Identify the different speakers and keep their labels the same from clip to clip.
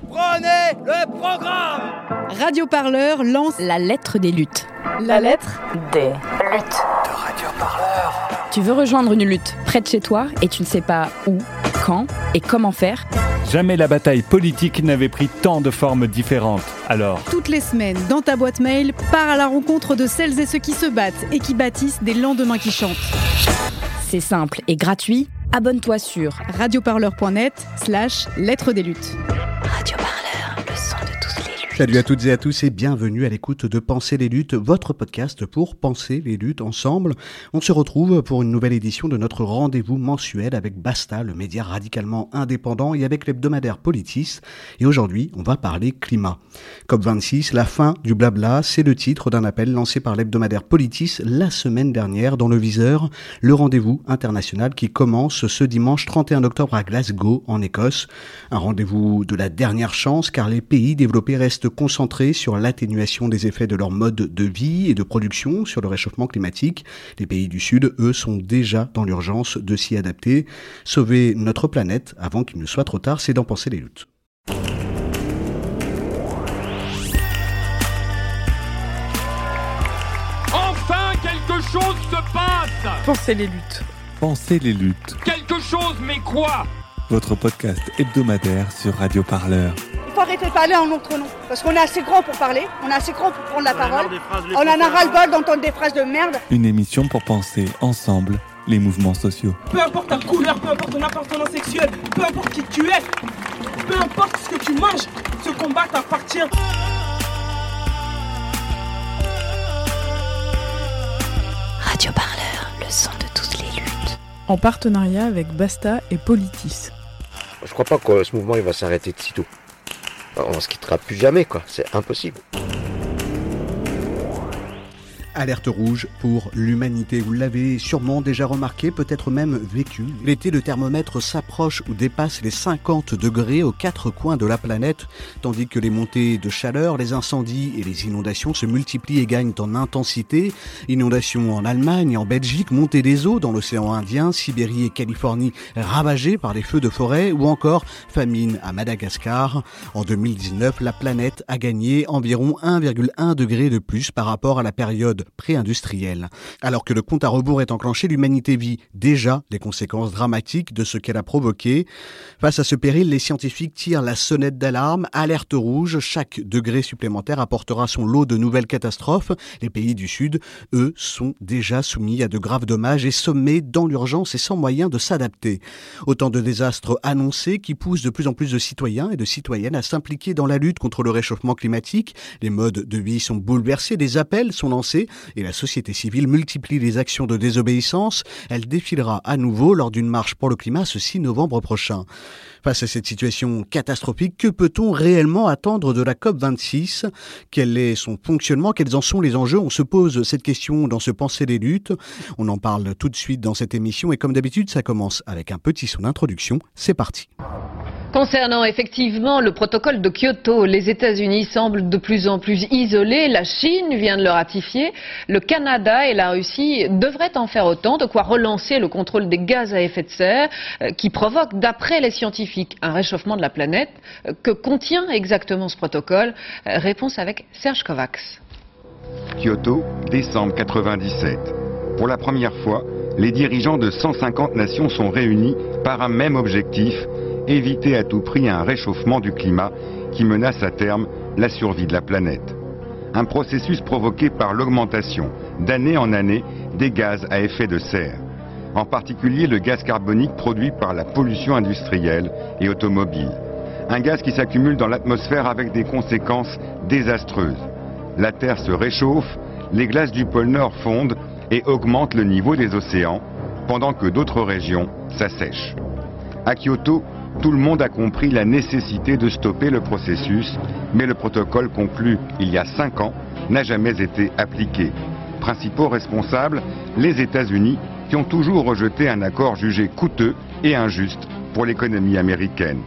Speaker 1: Prenez le programme
Speaker 2: Radio Parleur lance la lettre des luttes.
Speaker 3: La lettre
Speaker 4: des luttes
Speaker 1: de Radio Parleur.
Speaker 2: Tu veux rejoindre une lutte près de chez toi et tu ne sais pas où, quand et comment faire?
Speaker 5: Jamais la bataille politique n'avait pris tant de formes différentes. Alors,
Speaker 2: Toutes les semaines, dans ta boîte mail, pars à la rencontre de celles et ceux qui se battent et qui bâtissent des lendemains qui chantent. C'est simple et gratuit. Abonne-toi sur radioparleur.net slash lettre des luttes.
Speaker 6: Salut à toutes et à tous et bienvenue à l'écoute de Penser les luttes, votre podcast pour penser les luttes ensemble. On se retrouve pour une nouvelle édition de notre rendez-vous mensuel avec Basta, le média radicalement indépendant, et avec l'hebdomadaire Politis. Et aujourd'hui, on va parler climat. COP26, la fin du blabla, c'est le titre d'un appel lancé par l'hebdomadaire Politis la semaine dernière dans le viseur, le rendez-vous international qui commence ce dimanche 31 octobre à Glasgow, en Écosse. Un rendez-vous de la dernière chance car les pays développés restent concentrés sur l'atténuation des effets de leur mode de vie et de production sur le réchauffement climatique. Les pays du Sud, eux, sont déjà dans l'urgence de s'y adapter. Sauver notre planète avant qu'il ne soit trop tard, c'est d'en penser les luttes.
Speaker 7: Enfin, quelque chose se passe
Speaker 3: Pensez les luttes.
Speaker 5: pensez les luttes.
Speaker 7: Quelque chose, mais quoi?
Speaker 5: Votre podcast hebdomadaire sur Radio Parleur.
Speaker 8: Il faut arrêter de parler en notre nom. Parce qu'on est assez grand pour parler, on est assez grand pour prendre la parole. On en a ras-le-bol d'entendre des phrases de merde.
Speaker 5: Une émission pour penser ensemble les mouvements sociaux.
Speaker 9: Peu importe ta couleur, peu importe ton appartenance sexuelle, peu importe qui tu es, peu importe ce que tu manges, ce combat t'appartient.
Speaker 4: Radio Parleur, le son de toutes les luttes.
Speaker 3: En partenariat avec Basta et Politis.
Speaker 10: Je crois pas que ce mouvement il va s'arrêter de sitôt. On se quittera plus jamais, quoi. C'est impossible.
Speaker 6: Alerte rouge pour l'humanité. Vous l'avez sûrement déjà remarqué, peut-être même vécu. L'été, le thermomètre s'approche ou dépasse les 50 degrés aux quatre coins de la planète, tandis que les montées de chaleur, les incendies et les inondations se multiplient et gagnent en intensité. Inondations en Allemagne, en Belgique, montée des eaux dans l'océan Indien, Sibérie et Californie ravagées par les feux de forêt ou encore famine à Madagascar. En 2019, la planète a gagné environ 1,1 degré de plus par rapport à la période pré-industrielle. Alors que le compte à rebours est enclenché, l'humanité vit déjà les conséquences dramatiques de ce qu'elle a provoqué. Face à ce péril, les scientifiques tirent la sonnette d'alarme, alerte rouge, chaque degré supplémentaire apportera son lot de nouvelles catastrophes. Les pays du Sud, eux, sont déjà soumis à de graves dommages et sommés dans l'urgence et sans moyen de s'adapter. Autant de désastres annoncés qui poussent de plus en plus de citoyens et de citoyennes à s'impliquer dans la lutte contre le réchauffement climatique. Les modes de vie sont bouleversés, des appels sont lancés et la société civile multiplie les actions de désobéissance. Elle défilera à nouveau lors d'une marche pour le climat ce 6 novembre prochain. Face à cette situation catastrophique, que peut-on réellement attendre de la COP26 Quel est son fonctionnement? Quels en sont les enjeux? On se pose cette question dans ce Penser des luttes. On en parle tout de suite dans cette émission et comme d'habitude, ça commence avec un petit son d'introduction. C'est parti.
Speaker 11: Concernant effectivement le protocole de Kyoto, les États-Unis semblent de plus en plus isolés. La Chine vient de le ratifier. Le Canada et la Russie devraient en faire autant, de quoi relancer le contrôle des gaz à effet de serre euh, qui provoque, d'après les scientifiques, un réchauffement de la planète. Euh, Que contient exactement ce protocole? Euh, Réponse avec Serge Kovacs.
Speaker 12: Kyoto, décembre 97. Pour la première fois, les dirigeants de 150 nations sont réunis par un même objectif, éviter à tout prix un réchauffement du climat qui menace à terme la survie de la planète. Un processus provoqué par l'augmentation, d'année en année, des gaz à effet de serre, en particulier le gaz carbonique produit par la pollution industrielle et automobile. Un gaz qui s'accumule dans l'atmosphère avec des conséquences désastreuses. La Terre se réchauffe, les glaces du pôle Nord fondent et augmentent le niveau des océans, pendant que d'autres régions s'assèchent. À Kyoto, tout le monde a compris la nécessité de stopper le processus, mais le protocole conclu il y a cinq ans n'a jamais été appliqué. Principaux responsables, les États-Unis, qui ont toujours rejeté un accord jugé coûteux et injuste pour l'économie américaine.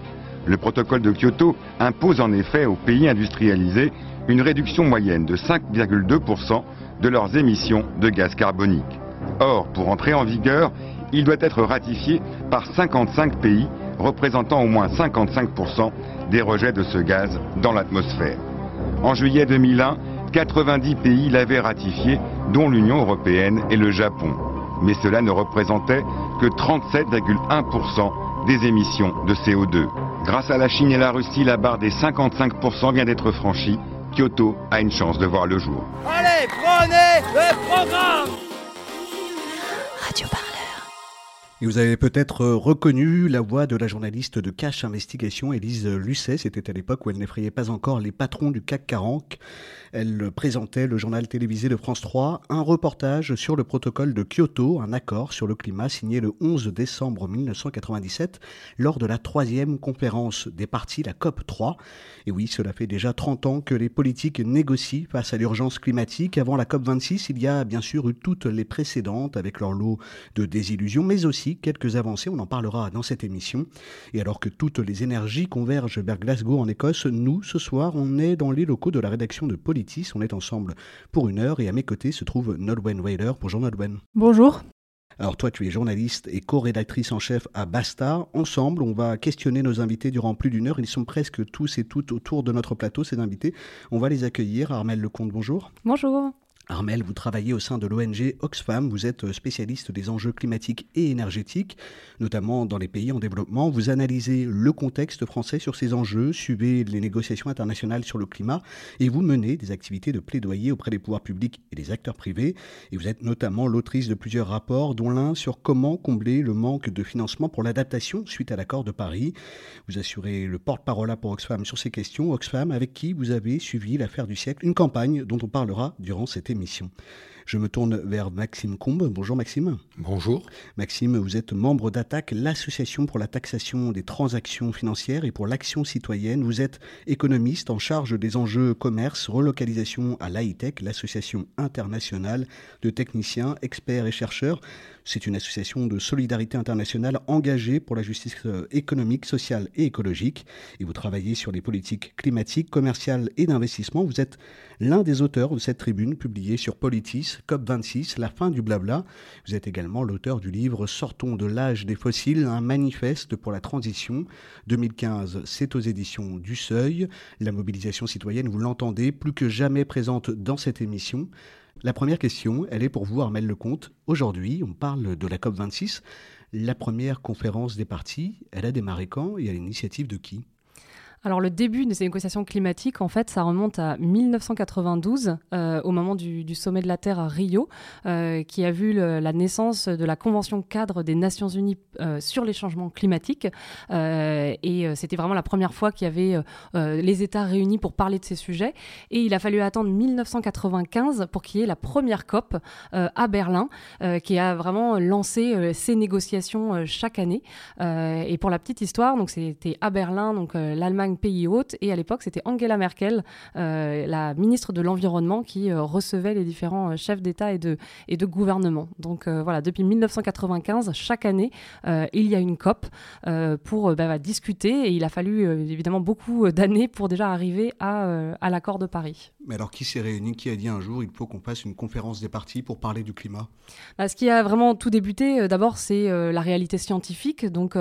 Speaker 12: Le protocole de Kyoto impose en effet aux pays industrialisés une réduction moyenne de 5,2% de leurs émissions de gaz carbonique. Or, pour entrer en vigueur, il doit être ratifié par 55 pays représentant au moins 55% des rejets de ce gaz dans l'atmosphère. En juillet 2001, 90 pays l'avaient ratifié, dont l'Union européenne et le Japon. Mais cela ne représentait que 37,1% des émissions de CO2. Grâce à la Chine et la Russie, la barre des 55% vient d'être franchie. Kyoto a une chance de voir le jour.
Speaker 1: Allez, prenez le programme
Speaker 4: Radio
Speaker 6: Et vous avez peut-être euh, reconnu la voix de la journaliste de Cash Investigation, Élise Lucet. C'était à l'époque où elle n'effrayait pas encore les patrons du CAC 40. Elle présentait le journal télévisé de France 3, un reportage sur le protocole de Kyoto, un accord sur le climat signé le 11 décembre 1997 lors de la troisième conférence des partis, la COP 3. Et oui, cela fait déjà 30 ans que les politiques négocient face à l'urgence climatique. Avant la COP 26, il y a bien sûr eu toutes les précédentes avec leur lot de désillusions, mais aussi quelques avancées. On en parlera dans cette émission. Et alors que toutes les énergies convergent vers Glasgow en Écosse, nous, ce soir, on est dans les locaux de la rédaction de Politis. On est ensemble pour une heure et à mes côtés se trouve Nolwenn Weiler. Bonjour Nolwenn.
Speaker 3: Bonjour.
Speaker 6: Alors toi, tu es journaliste et co-rédactrice en chef à Basta. Ensemble, on va questionner nos invités durant plus d'une heure. Ils sont presque tous et toutes autour de notre plateau, ces invités. On va les accueillir. Armel Lecomte, bonjour.
Speaker 13: Bonjour.
Speaker 6: Armel, vous travaillez au sein de l'ONG Oxfam, vous êtes spécialiste des enjeux climatiques et énergétiques, notamment dans les pays en développement. Vous analysez le contexte français sur ces enjeux, suivez les négociations internationales sur le climat et vous menez des activités de plaidoyer auprès des pouvoirs publics et des acteurs privés. Et vous êtes notamment l'autrice de plusieurs rapports, dont l'un sur comment combler le manque de financement pour l'adaptation suite à l'accord de Paris. Vous assurez le porte-parole pour Oxfam sur ces questions. Oxfam, avec qui vous avez suivi l'affaire du siècle, une campagne dont on parlera durant cette émission. имищем. Je me tourne vers Maxime Combe. Bonjour Maxime.
Speaker 14: Bonjour.
Speaker 6: Maxime, vous êtes membre d'ATTAC, l'association pour la taxation des transactions financières et pour l'action citoyenne. Vous êtes économiste en charge des enjeux commerce, relocalisation à l'AITEC, l'association internationale de techniciens, experts et chercheurs. C'est une association de solidarité internationale engagée pour la justice euh, économique, sociale et écologique. Et vous travaillez sur les politiques climatiques, commerciales et d'investissement. Vous êtes l'un des auteurs de cette tribune publiée sur Politis, COP26, la fin du blabla. Vous êtes également l'auteur du livre Sortons de l'âge des fossiles, un manifeste pour la transition. 2015, c'est aux éditions du Seuil. La mobilisation citoyenne, vous l'entendez, plus que jamais présente dans cette émission. La première question, elle est pour vous, Armel Lecomte. Aujourd'hui, on parle de la COP26. La première conférence des partis, elle a démarré quand et à l'initiative de qui?
Speaker 13: Alors le début de ces négociations climatiques, en fait, ça remonte à 1992, euh, au moment du, sommet de la Terre à Rio, euh, qui a vu la naissance de la Convention cadre des Nations Unies euh, sur les changements climatiques. et c'était vraiment la première fois qu'il y avait les États réunis pour parler de ces sujets. Et il a fallu attendre 1995 pour qu'il y ait la première COP à Berlin, qui a vraiment lancé ces négociations chaque année. et pour la petite histoire, donc c'était à Berlin, donc l'Allemagne pays hôte. Et à l'époque, c'était Angela Merkel, euh, la ministre de l'Environnement, qui euh, recevait les différents euh, chefs d'État et de, et de gouvernement. Donc voilà, depuis 1995, chaque année, il y a une COP pour bah, discuter. Et il a fallu évidemment beaucoup d'années pour déjà arriver à, à l'accord de Paris.
Speaker 6: Mais alors, qui s'est réuni Qui a dit un jour il faut qu'on fasse une conférence des partis pour parler du climat?
Speaker 13: Bah, Ce qui a vraiment tout débuté, d'abord, c'est la réalité scientifique. Donc,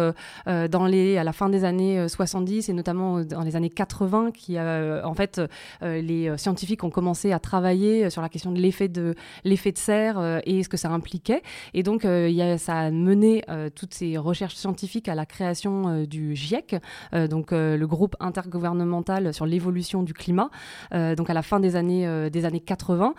Speaker 13: dans les, à la fin des années 70 et notamment dans les années 80 qui, euh, en fait, euh, les euh, scientifiques ont commencé à travailler sur la question de l'effet de l'effet de serre et ce que ça impliquait. Et donc, ça a mené toutes ces recherches scientifiques à la création du GIEC, donc le groupe intergouvernemental sur l'évolution du climat, donc à la fin des années des années 80,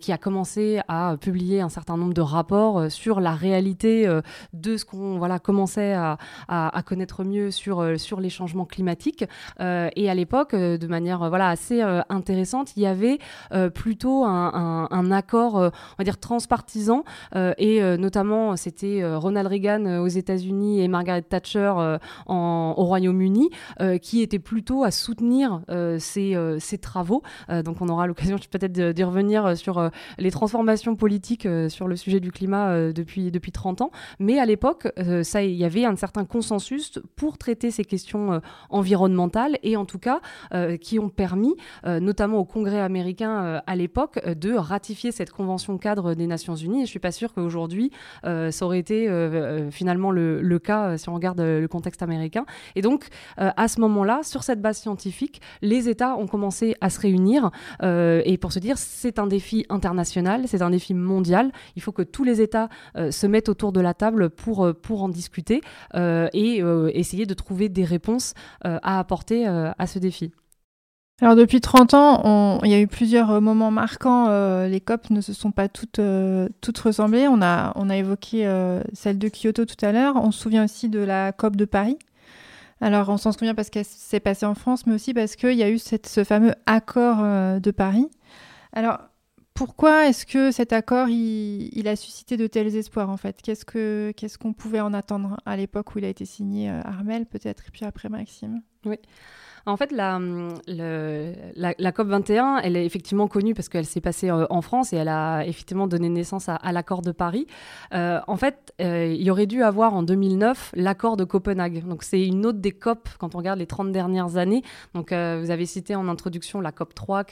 Speaker 13: qui a commencé à publier un certain nombre de rapports sur la réalité de ce qu'on voilà commençait à, à, à, connaître mieux sur sur les changements climatiques. Euh, et à l'époque, euh, de manière euh, voilà assez intéressante, il y avait plutôt un, accord, on va dire transpartisan, et notamment c'était Ronald Reagan aux États-Unis et Margaret Thatcher au Royaume-Uni, qui étaient plutôt à soutenir ces, travaux. donc on aura l'occasion peut-être d'y revenir sur les transformations politiques sur le sujet du climat depuis, depuis 30 ans. Mais à l'époque, ça, il y avait un certain consensus pour traiter ces questions environnementales et en tout cas qui ont permis, notamment au Congrès américain à l'époque, de ratifier cette convention cadre des Nations Unies. Et je suis pas sûre qu'aujourd'hui, ça aurait été finalement le, cas si on regarde le contexte américain. Et donc, à ce moment-là, sur cette base scientifique, les États ont commencé à se réunir euh, et pour se dire c'est un défi international, c'est un défi mondial. Il faut que tous les États euh, se mettent autour de la table pour, euh, pour en discuter et essayer de trouver des réponses à apporter à ce défi.
Speaker 3: Alors depuis 30 ans, il y a eu plusieurs moments marquants. les COP ne se sont pas toutes, toutes ressemblées. On a, on a évoqué celle de Kyoto tout à l'heure. On se souvient aussi de la COP de Paris alors, on s'en souvient parce qu'elle s'est passée en France, mais aussi parce qu'il y a eu ce fameux accord euh, de Paris. Alors, pourquoi est-ce que cet accord, il, a suscité de tels espoirs, en fait? Qu'est-ce qu'on pouvait en attendre à l'époque où il a été signé euh, Armel, peut-être, et puis après Maxime?
Speaker 13: Oui. En fait, la, la, COP21, elle est effectivement connue parce qu'elle s'est passée euh, en France et elle a effectivement donné naissance à, l'accord de Paris. Euh, en fait, euh, il y aurait dû avoir en 2009 l'accord de Copenhague. Donc, c'est une autre des COP quand on regarde les 30 dernières années. Donc, vous avez cité en introduction la COP 3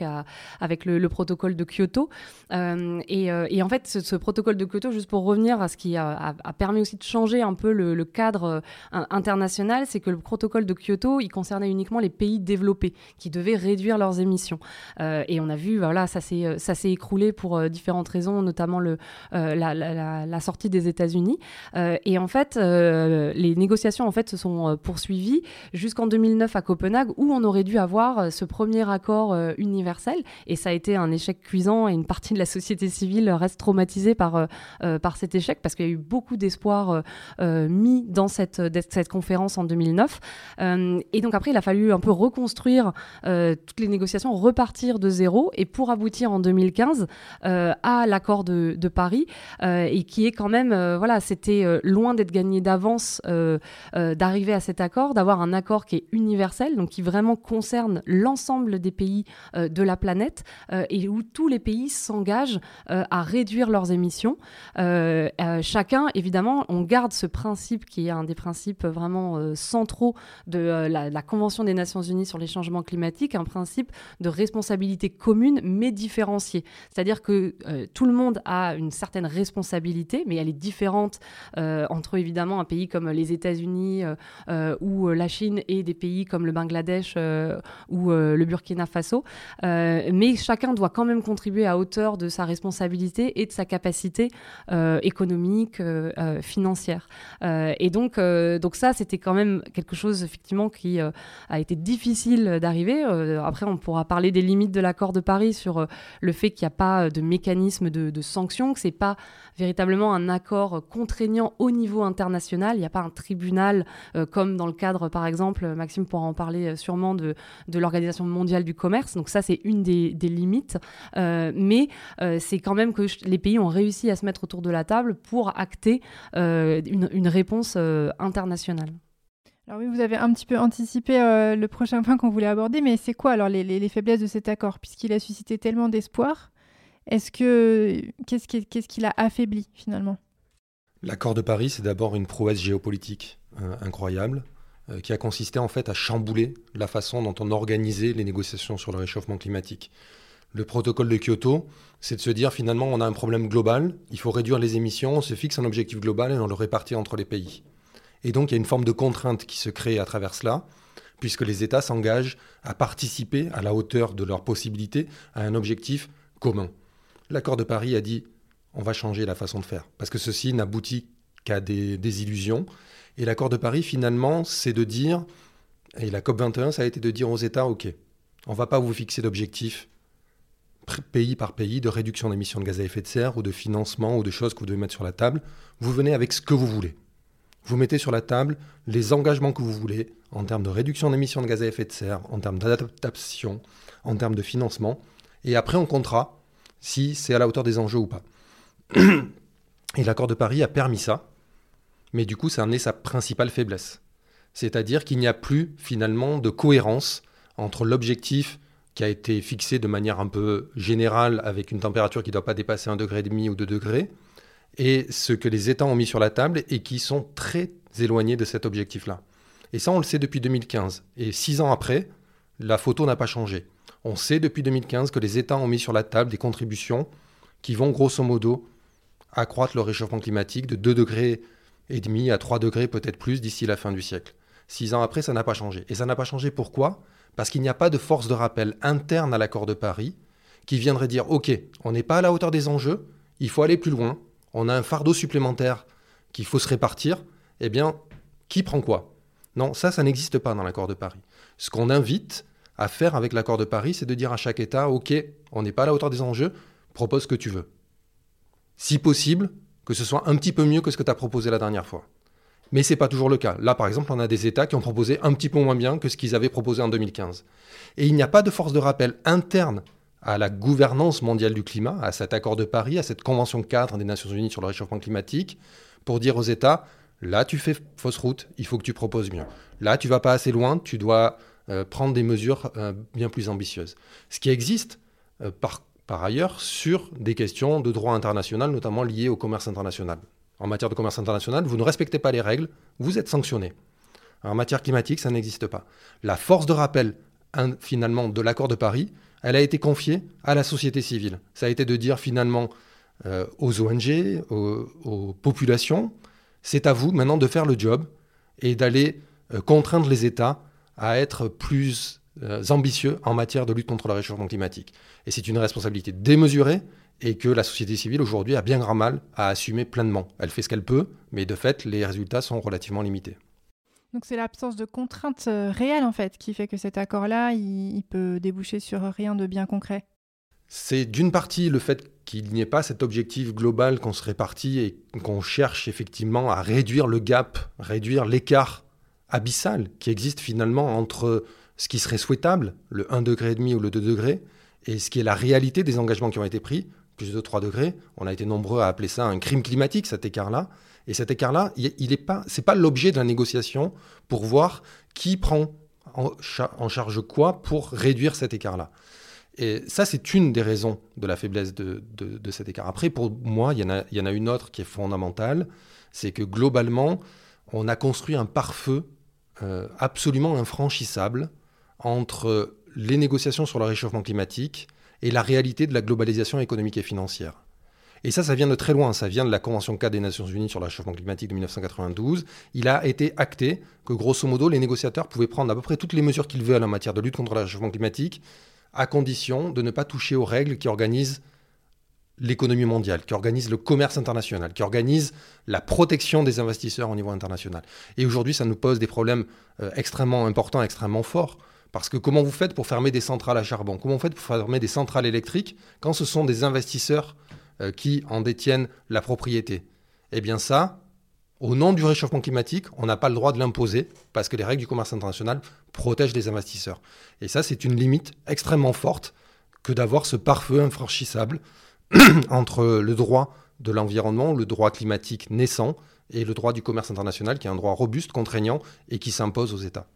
Speaker 13: avec le, protocole de Kyoto. Et, en fait, ce, protocole de Kyoto, juste pour revenir à ce qui a, permis aussi de changer un peu le, le cadre international, c'est que le protocole de Kyoto, il concernait uniquement les pays développés qui devaient réduire leurs émissions. Euh, et on a vu, voilà, ça s'est euh, ça s'est écroulé pour euh, différentes raisons, notamment le la, sortie des États-Unis. et en fait, les négociations en fait se sont poursuivies jusqu'en 2009 à Copenhague, où on aurait dû avoir ce premier accord universel. Et ça a été un échec cuisant et une partie de la société civile reste traumatisée par par cet échec parce qu'il y a eu beaucoup d'espoir mis dans cette cette conférence en 2009. et donc après, il a fallu un reconstruire euh, toutes les négociations, repartir de zéro et pour aboutir en 2015 euh, à l'accord de, Paris euh, et qui est quand même, voilà, c'était loin d'être gagné d'avance d'arriver à cet accord, d'avoir un accord qui est universel, donc qui vraiment concerne l'ensemble des pays de la planète et où tous les pays s'engagent à réduire leurs émissions. chacun, évidemment, on garde ce principe qui est un des principes vraiment centraux de la, la Convention des Nations Unis sur les changements climatiques un principe de responsabilité commune mais différenciée. C'est-à-dire que euh, tout le monde a une certaine responsabilité, mais elle est différente euh, entre évidemment un pays comme les États-Unis euh, ou la Chine et des pays comme le Bangladesh ou le Burkina Faso. mais chacun doit quand même contribuer à hauteur de sa responsabilité et de sa capacité économique, financière. et donc, donc ça, c'était quand même quelque chose effectivement qui a été difficile d'arriver. Euh, après, on pourra parler des limites de l'accord de Paris sur euh, le fait qu'il n'y a pas de mécanisme de, de sanctions, que c'est pas véritablement un accord contraignant au niveau international. Il n'y a pas un tribunal euh, comme dans le cadre, par exemple, Maxime pourra en parler sûrement de, l'Organisation mondiale du commerce. Donc ça, c'est une des, limites. mais c'est quand même que les pays ont réussi à se mettre autour de la table pour acter une réponse internationale.
Speaker 3: Alors oui, vous avez un petit peu anticipé euh, le prochain point qu'on voulait aborder, mais c'est quoi alors les, faiblesses de cet accord Puisqu'il a suscité tellement d'espoir, est-ce que qu'est-ce qui, qu'est-ce qui l'a affaibli finalement?
Speaker 14: L'accord de Paris, c'est d'abord une prouesse géopolitique euh, incroyable, euh, qui a consisté en fait à chambouler la façon dont on organisait les négociations sur le réchauffement climatique. Le protocole de Kyoto, c'est de se dire finalement on a un problème global, il faut réduire les émissions, on se fixe un objectif global et on le répartit entre les pays. Et donc il y a une forme de contrainte qui se crée à travers cela, puisque les États s'engagent à participer à la hauteur de leurs possibilités à un objectif commun. L'accord de Paris a dit on va changer la façon de faire, parce que ceci n'aboutit qu'à des, illusions. Et l'accord de Paris, finalement, c'est de dire, et la COP21, ça a été de dire aux États, OK, on ne va pas vous fixer d'objectifs pays par pays de réduction d'émissions de gaz à effet de serre ou de financement ou de choses que vous devez mettre sur la table. Vous venez avec ce que vous voulez. Vous mettez sur la table les engagements que vous voulez en termes de réduction d'émissions de gaz à effet de serre, en termes d'adaptation, en termes de financement. Et après, on comptera si c'est à la hauteur des enjeux ou pas. Et l'accord de Paris a permis ça. Mais du coup, ça a amené sa principale faiblesse. C'est-à-dire qu'il n'y a plus finalement de cohérence entre l'objectif qui a été fixé de manière un peu générale avec une température qui ne doit pas dépasser un degré et demi ou deux degrés, et ce que les États ont mis sur la table et qui sont très éloignés de cet objectif-là. Et ça, on le sait depuis 2015. Et six ans après, la photo n'a pas changé. On sait depuis 2015 que les États ont mis sur la table des contributions qui vont grosso modo accroître le réchauffement climatique de 2 degrés et demi à 3 degrés peut-être plus d'ici la fin du siècle. Six ans après, ça n'a pas changé. Et ça n'a pas changé pourquoi? Parce qu'il n'y a pas de force de rappel interne à l'accord de Paris qui viendrait dire OK, on n'est pas à la hauteur des enjeux, il faut aller plus loin, on a un fardeau supplémentaire qu'il faut se répartir, eh bien, qui prend quoi? Non, ça, ça n'existe pas dans l'accord de Paris. Ce qu'on invite à faire avec l'accord de Paris, c'est de dire à chaque État, OK, on n'est pas à la hauteur des enjeux, propose ce que tu veux. Si possible, que ce soit un petit peu mieux que ce que tu as proposé la dernière fois. Mais ce n'est pas toujours le cas. Là, par exemple, on a des États qui ont proposé un petit peu moins bien que ce qu'ils avaient proposé en 2015. Et il n'y a pas de force de rappel interne à la gouvernance mondiale du climat, à cet accord de Paris, à cette convention cadre des Nations Unies sur le réchauffement climatique, pour dire aux États, là tu fais fausse route, il faut que tu proposes mieux. Là tu vas pas assez loin, tu dois euh, prendre des mesures euh, bien plus ambitieuses. Ce qui existe euh, par, par ailleurs sur des questions de droit international, notamment liées au commerce international. En matière de commerce international, vous ne respectez pas les règles, vous êtes sanctionné. En matière climatique, ça n'existe pas. La force de rappel, finalement, de l'accord de Paris, elle a été confiée à la société civile. Ça a été de dire finalement euh, aux ONG, aux, populations, c'est à vous maintenant de faire le job et d'aller euh, contraindre les États à être plus euh, ambitieux en matière de lutte contre le réchauffement climatique. Et c'est une responsabilité démesurée et que la société civile aujourd'hui a bien grand mal à assumer pleinement. Elle fait ce qu'elle peut, mais de fait, les résultats sont relativement limités.
Speaker 3: Donc c'est l'absence de contraintes euh, réelles en fait qui fait que cet accord-là, il, peut déboucher sur rien de bien concret.
Speaker 14: C'est d'une partie le fait qu'il n'y ait pas cet objectif global qu'on se répartit et qu'on cherche effectivement à réduire le gap, réduire l'écart abyssal qui existe finalement entre ce qui serait souhaitable, le 1,5 degré ou le 2 degrés, et ce qui est la réalité des engagements qui ont été pris, plus de 3 degrés. On a été nombreux à appeler ça un crime climatique, cet écart-là. Et cet écart-là, il n'est pas, c'est pas l'objet de la négociation pour voir qui prend en, charge quoi pour réduire cet écart-là. Et ça, c'est une des raisons de la faiblesse de, cet écart. Après, pour moi, il y, en a, une autre qui est fondamentale, c'est que globalement, on a construit un pare-feu euh, absolument infranchissable entre les négociations sur le réchauffement climatique et la réalité de la globalisation économique et financière. Et ça, ça vient de très loin. Ça vient de la Convention 4 des Nations Unies sur le climatique de 1992. Il a été acté que, grosso modo, les négociateurs pouvaient prendre à peu près toutes les mesures qu'ils veulent en matière de lutte contre le climatique, à condition de ne pas toucher aux règles qui organisent l'économie mondiale, qui organisent le commerce international, qui organisent la protection des investisseurs au niveau international. Et aujourd'hui, ça nous pose des problèmes euh, extrêmement importants, extrêmement forts. Parce que comment vous faites pour fermer des centrales à charbon? Comment vous faites pour fermer des centrales électriques quand ce sont des investisseurs euh, qui en détiennent la propriété. Eh bien ça, au nom du réchauffement climatique, on n'a pas le droit de l'imposer parce que les règles du commerce international protègent les investisseurs. Et ça, c'est une limite extrêmement forte que d'avoir ce pare-feu infranchissable entre le droit de l'environnement, le droit climatique naissant, et le droit du commerce international, qui est un droit robuste, contraignant et qui s'impose aux États.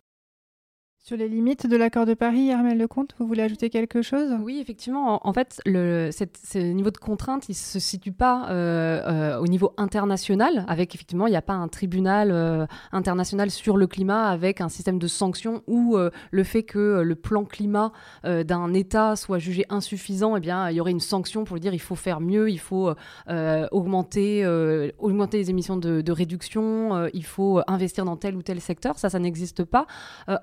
Speaker 3: Sur les limites de l'accord de Paris, Armel Lecomte, vous voulez ajouter quelque chose?
Speaker 13: Oui, effectivement. En, fait, le, ce niveau de contrainte, il ne se situe pas euh, euh, au niveau international, avec effectivement, il n'y a pas un tribunal euh, international sur le climat avec un système de sanctions ou le fait que le plan climat d'un État soit jugé insuffisant, eh bien, il y aurait une sanction pour lui dire il faut faire mieux, il faut augmenter, augmenter les émissions de réduction, il faut investir dans tel ou tel secteur. Ça, ça n'existe pas.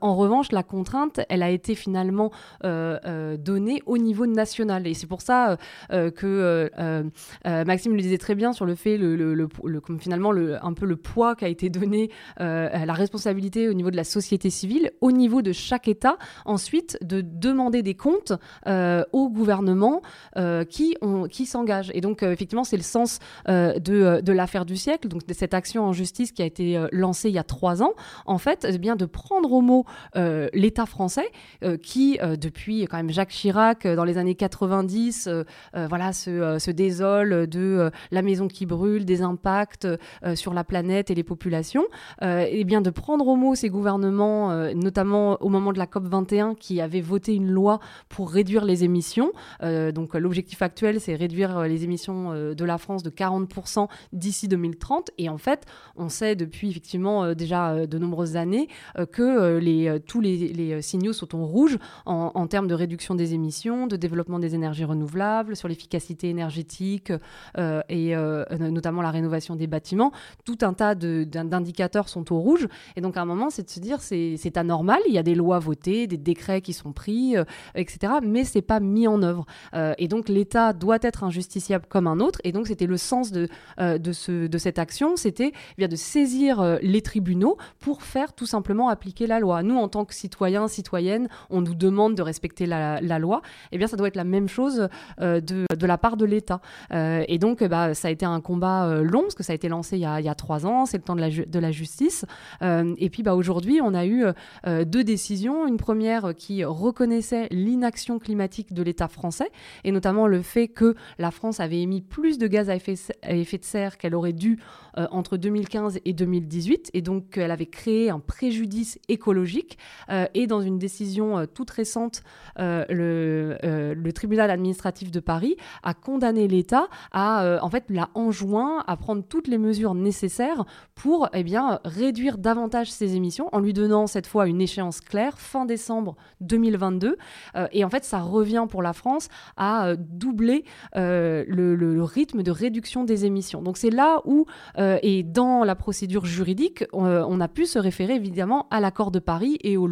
Speaker 13: en revanche, la contrainte, elle a été finalement euh, euh, donnée au niveau national. Et c'est pour ça euh, que Maxime le disait très bien sur le fait, le, finalement, un peu le poids qui a été donné à la responsabilité au niveau de la société civile, au niveau de chaque État, ensuite de demander des comptes au gouvernement qui, s'engage. Et donc, effectivement, c'est le sens de, de l'affaire du siècle, donc de cette action en justice qui a été lancée il y a trois ans, en fait, eh bien de prendre au mot l'État français qui, depuis quand même Jacques Chirac, dans les années 90, voilà, se, se, désole de la maison qui brûle, des impacts sur la planète et les populations, et bien de prendre au mot ces gouvernements, notamment au moment de la COP 21, qui avait voté une loi pour réduire les émissions. donc l'objectif actuel, c'est réduire les émissions de la France de 40% d'ici 2030. Et en fait, on sait depuis effectivement euh, déjà euh, de nombreuses années euh, que les, tous les, signaux sont en rouge en, termes de réduction des émissions, de développement des énergies renouvelables, sur l'efficacité énergétique et notamment la rénovation des bâtiments. Tout un tas d'indicateurs sont au rouge. Et donc à un moment, c'est de se dire c'est anormal. Il y a des lois votées, des décrets qui sont pris, etc. Mais c'est pas mis en œuvre. et donc l'État doit être injusticiable comme un autre. Et donc c'était le sens de, de, ce, de cette action, c'était eh de saisir euh, les tribunaux pour faire tout simplement appliquer la loi. Nous, en tant que citoyens, citoyennes, on nous demande de respecter la, loi. Eh bien, ça doit être la même chose euh, de, de, la part de l'État. Euh, et donc, bah, ça a été un combat long, parce que ça a été lancé il y a, il y a trois ans, c'est le temps de la, de la justice. et puis, bah, aujourd'hui, on a eu deux décisions. Une première qui reconnaissait l'inaction climatique de l'État français, et notamment le fait que la France avait émis plus de gaz à effet, à effet de serre qu'elle aurait dû euh, entre 2015 et 2018, et donc elle avait créé un préjudice écologique. Euh, et dans une décision euh, toute récente, le, le, tribunal administratif de Paris a condamné l'État à, en fait, l'a enjoint à prendre toutes les mesures nécessaires pour, eh bien, réduire davantage ses émissions, en lui donnant cette fois une échéance claire, fin décembre 2022. et en fait, ça revient pour la France à doubler le, rythme de réduction des émissions. Donc c'est là où euh, et dans la procédure juridique, euh, on, a pu se référer évidemment à l'accord de Paris et lois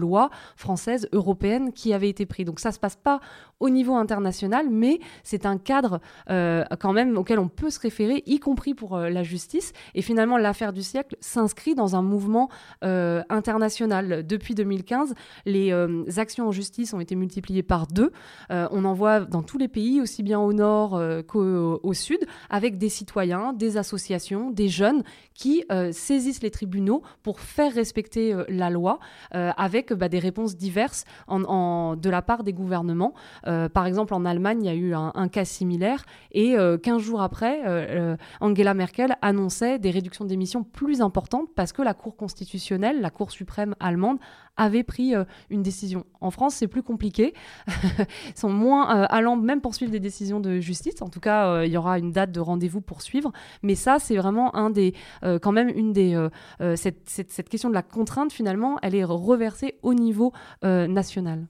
Speaker 13: françaises, européennes qui avaient été prises. Donc ça se passe pas au niveau international, mais c'est un cadre euh, quand même auquel on peut se référer, y compris pour la justice. Et finalement, l'affaire du siècle s'inscrit dans un mouvement international. Depuis 2015, les actions en justice ont été multipliées par deux. on en voit dans tous les pays, aussi bien au nord qu'au au sud, avec des citoyens, des associations, des jeunes qui euh, saisissent les tribunaux pour faire respecter euh, la loi euh, avec bah, des réponses diverses de la part des gouvernements. par exemple, en Allemagne, il y a eu un, cas similaire et 15 jours après, Angela Merkel annonçait des réductions d'émissions plus importantes parce que la Cour constitutionnelle, la Cour suprême allemande, avait pris une décision. En France, c'est plus compliqué. Ils sont moins allant même pour suivre des décisions de justice. En tout cas, il y aura une date de rendez-vous pour suivre. Mais ça, c'est vraiment un des, euh, quand même une des, euh, euh, cette, cette, question de la contrainte finalement, elle est reversée au niveau national.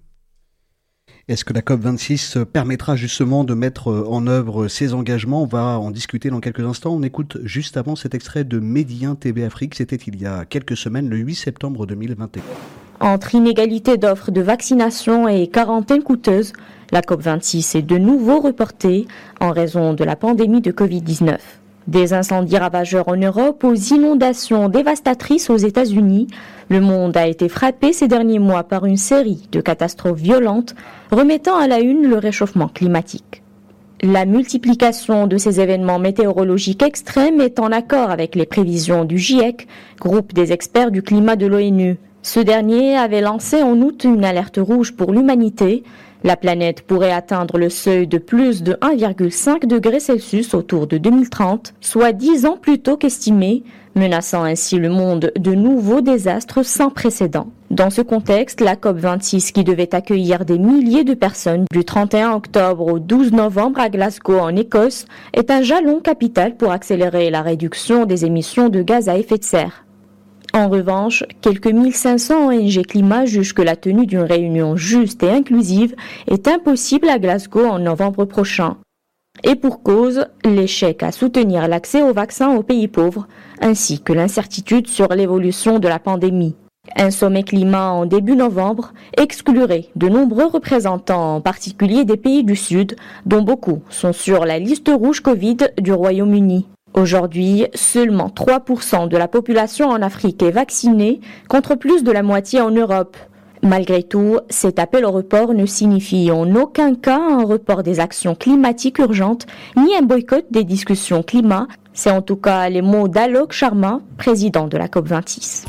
Speaker 6: Est-ce que la COP26 permettra justement de mettre en œuvre ces engagements? On va en discuter dans quelques instants. On écoute juste avant cet extrait de Médien TB Afrique. C'était il y a quelques semaines, le 8 septembre 2021.
Speaker 15: Entre inégalité d'offres de vaccination et quarantaine coûteuse, la COP26 est de nouveau reportée en raison de la pandémie de Covid-19. Des incendies ravageurs en Europe aux inondations dévastatrices aux États-Unis, le monde a été frappé ces derniers mois par une série de catastrophes violentes, remettant à la une le réchauffement climatique. La multiplication de ces événements météorologiques extrêmes est en accord avec les prévisions du GIEC, groupe des experts du climat de l'ONU. Ce dernier avait lancé en août une alerte rouge pour l'humanité, la planète pourrait atteindre le seuil de plus de 1,5 degré Celsius autour de 2030, soit dix ans plus tôt qu'estimé, menaçant ainsi le monde de nouveaux désastres sans précédent. Dans ce contexte, la COP26 qui devait accueillir des milliers de personnes du 31 octobre au 12 novembre à Glasgow en Écosse est un jalon capital pour accélérer la réduction des émissions de gaz à effet de serre. En revanche, quelques 1500 ONG climat jugent que la tenue d'une réunion juste et inclusive est impossible à Glasgow en novembre prochain. Et pour cause, l'échec à soutenir l'accès aux vaccins aux pays pauvres, ainsi que l'incertitude sur l'évolution de la pandémie. Un sommet climat en début novembre exclurait de nombreux représentants, en particulier des pays du Sud, dont beaucoup sont sur la liste rouge Covid du Royaume-Uni. Aujourd'hui, seulement 3% de la population en Afrique est vaccinée, contre plus de la moitié en Europe. Malgré tout, cet appel au report ne signifie en aucun cas un report des actions climatiques urgentes, ni un boycott des discussions climat. C'est en tout cas les mots d'Alok Sharma, président de la COP26.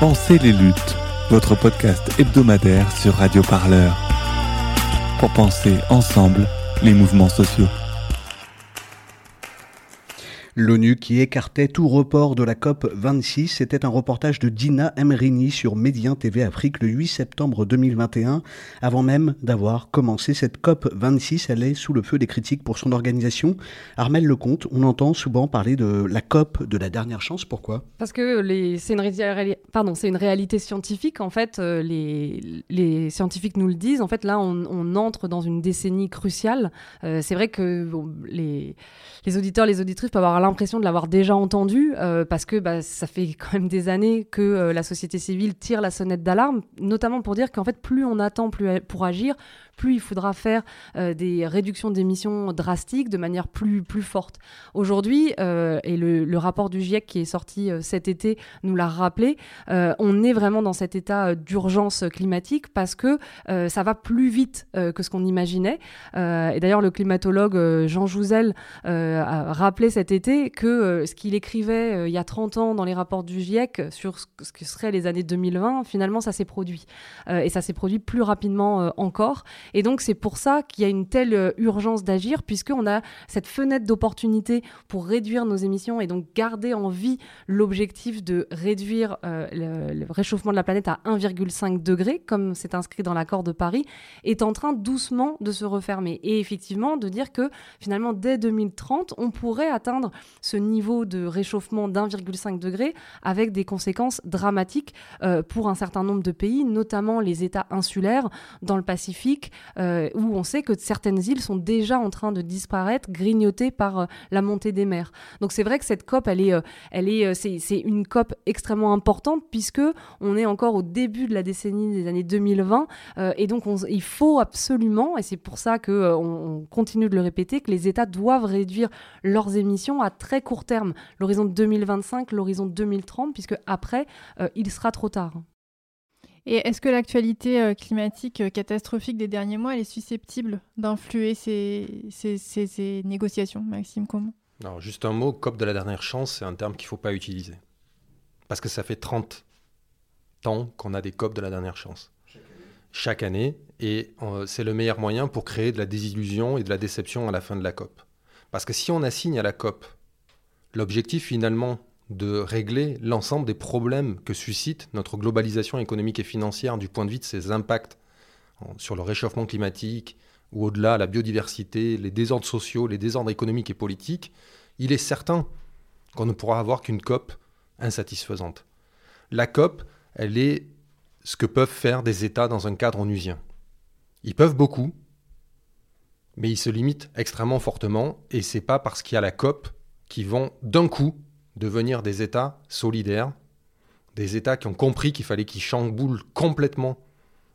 Speaker 5: Pensez les luttes, votre podcast hebdomadaire sur Radio Parleur. Pour penser ensemble les mouvements sociaux.
Speaker 6: L'ONU qui écartait tout report de la COP 26, c'était un reportage de Dina Emrini sur Médien TV Afrique le 8 septembre 2021. Avant même d'avoir commencé cette COP 26, elle est sous le feu des critiques pour son organisation. Armel Lecomte, on entend souvent parler de la COP de la dernière chance. Pourquoi?
Speaker 13: Parce que c'est une, une réalité scientifique. En fait, euh, les, les, scientifiques nous le disent. En fait, là, on, entre dans une décennie cruciale. Euh, c'est vrai que les, les auditeurs, les auditrices peuvent avoir l'impression de l'avoir déjà entendu euh, parce que bah, ça fait quand même des années que euh, la société civile tire la sonnette d'alarme, notamment pour dire qu'en fait, plus on attend plus pour agir, plus il faudra faire euh, des réductions d'émissions drastiques de manière plus, plus forte. Aujourd'hui, euh, et le, rapport du GIEC qui est sorti euh, cet été nous l'a rappelé, on est vraiment dans cet état d'urgence climatique parce que ça va plus vite que ce qu'on imaginait. et d'ailleurs, le climatologue Jean Jouzel a rappelé cet été que ce qu'il écrivait il y a 30 ans dans les rapports du GIEC sur ce que seraient les années 2020, finalement, ça s'est produit. et ça s'est produit plus rapidement encore. Et donc, c'est pour ça qu'il y a une telle euh, urgence d'agir, puisqu'on a cette fenêtre d'opportunité pour réduire nos émissions et donc garder en vie l'objectif de réduire euh, le, réchauffement de la planète à 1,5 degré, comme c'est inscrit dans l'accord de Paris, est en train doucement de se refermer. Et effectivement, de dire que finalement, dès 2030, on pourrait atteindre ce niveau de réchauffement d'1,5 degré avec des conséquences dramatiques euh, pour un certain nombre de pays, notamment les États insulaires dans le Pacifique, euh, où on sait que certaines îles sont déjà en train de disparaître, grignotées par euh, la montée des mers. Donc c'est vrai que cette COP, elle est, euh, elle est, c'est, une COP extrêmement importante puisque on est encore au début de la décennie des années 2020 et donc il faut absolument, et c'est pour ça que on, continue de le répéter, que les États doivent réduire leurs émissions à très court terme, l'horizon 2025, l'horizon 2030, puisque après il sera trop tard.
Speaker 3: Et est-ce que l'actualité euh, climatique euh, catastrophique des derniers mois elle est susceptible d'influer ces, ces, négociations, Maxime Comment
Speaker 14: Alors, juste un mot, COP de la dernière chance, c'est un terme qu'il ne faut pas utiliser. Parce que ça fait 30 ans qu'on a des COP de la dernière chance. Chaque année. et euh, c'est le meilleur moyen pour créer de la désillusion et de la déception à la fin de la COP. Parce que si on assigne à la COP l'objectif finalement de régler l'ensemble des problèmes que suscite notre globalisation économique et financière du point de vue de ses impacts sur le réchauffement climatique ou au-delà la biodiversité, les désordres sociaux, les désordres économiques et politiques, il est certain qu'on ne pourra avoir qu'une COP insatisfaisante. La COP, elle est ce que peuvent faire des États dans un cadre onusien. Ils peuvent beaucoup, mais ils se limitent extrêmement fortement, et c'est pas parce qu'il y a la COP qu'ils vont d'un coup devenir des États solidaires, des États qui ont compris qu'il fallait qu'ils chamboulent complètement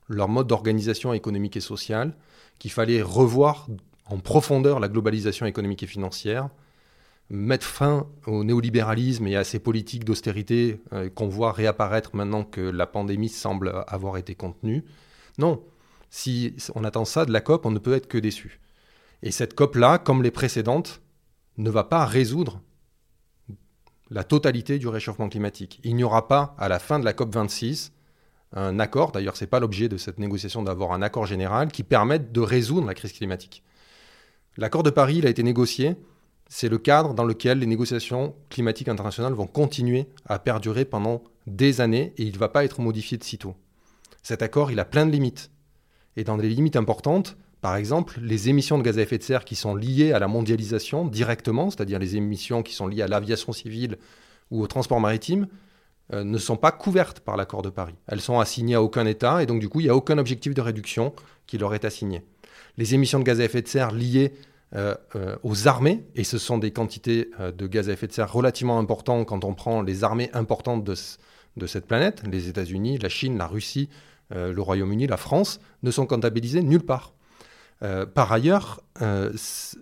Speaker 14: leur mode d'organisation économique et sociale, qu'il fallait revoir en profondeur la globalisation économique et financière, mettre fin au néolibéralisme et à ces politiques d'austérité euh, qu'on voit réapparaître maintenant que la pandémie semble avoir été contenue. Non, si on attend ça de la COP, on ne peut être que déçu. Et cette COP-là, comme les précédentes, ne va pas résoudre la totalité du réchauffement climatique. Il n'y aura pas, à la fin de la COP26, un accord, d'ailleurs ce n'est pas l'objet de cette négociation d'avoir un accord général, qui permette de résoudre la crise climatique. L'accord de Paris, a été négocié, c'est le cadre dans lequel les négociations climatiques internationales vont continuer à perdurer pendant des années et il ne va pas être modifié de sitôt. Cet accord, il a plein de limites. Et dans des limites importantes, par exemple, les émissions de gaz à effet de serre qui sont liées à la mondialisation directement, c'est-à-dire les émissions qui sont liées à l'aviation civile ou au transport maritime, euh, ne sont pas couvertes par l'accord de Paris. Elles sont assignées à aucun État et donc du coup, il n'y a aucun objectif de réduction qui leur est assigné. Les émissions de gaz à effet de serre liées euh, euh, aux armées, et ce sont des quantités de gaz à effet de serre relativement importantes quand on prend les armées importantes de, de cette planète, les États-Unis, la Chine, la Russie, le Royaume-Uni, la France, ne sont comptabilisées nulle part. Euh, par ailleurs, euh,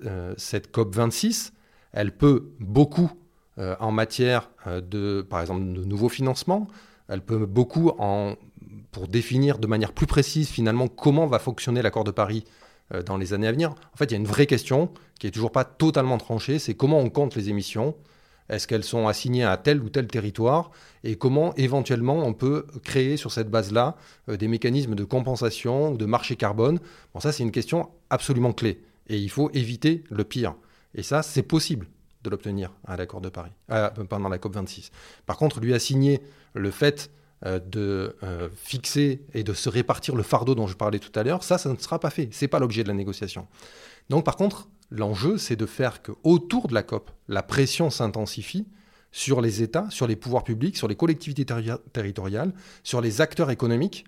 Speaker 14: euh, cette COP26, elle peut beaucoup en matière de, par exemple, de nouveaux financements, elle peut beaucoup en, pour définir de manière plus précise finalement comment va fonctionner l'accord de Paris dans les années à venir. En fait, il y a une vraie question qui est toujours pas totalement tranchée, c'est comment on compte les émissions, Est-ce qu'elles sont assignées à tel ou tel territoire Et comment éventuellement on peut créer sur cette base-là des mécanismes de compensation ou de marché carbone? Bon, ça c'est une question absolument clé. Et il faut éviter le pire. Et ça, c'est possible de l'obtenir à l'accord de Paris, pendant la COP26. Par contre, lui assigner le fait euh, de euh, fixer et de se répartir le fardeau dont je parlais tout à l'heure, ça, ça ne sera pas fait. Ce n'est pas l'objet de la négociation. Donc, par contre, l'enjeu, c'est de faire que autour de la COP, la pression s'intensifie sur les États, sur les pouvoirs publics, sur les collectivités territoriales, sur les acteurs économiques,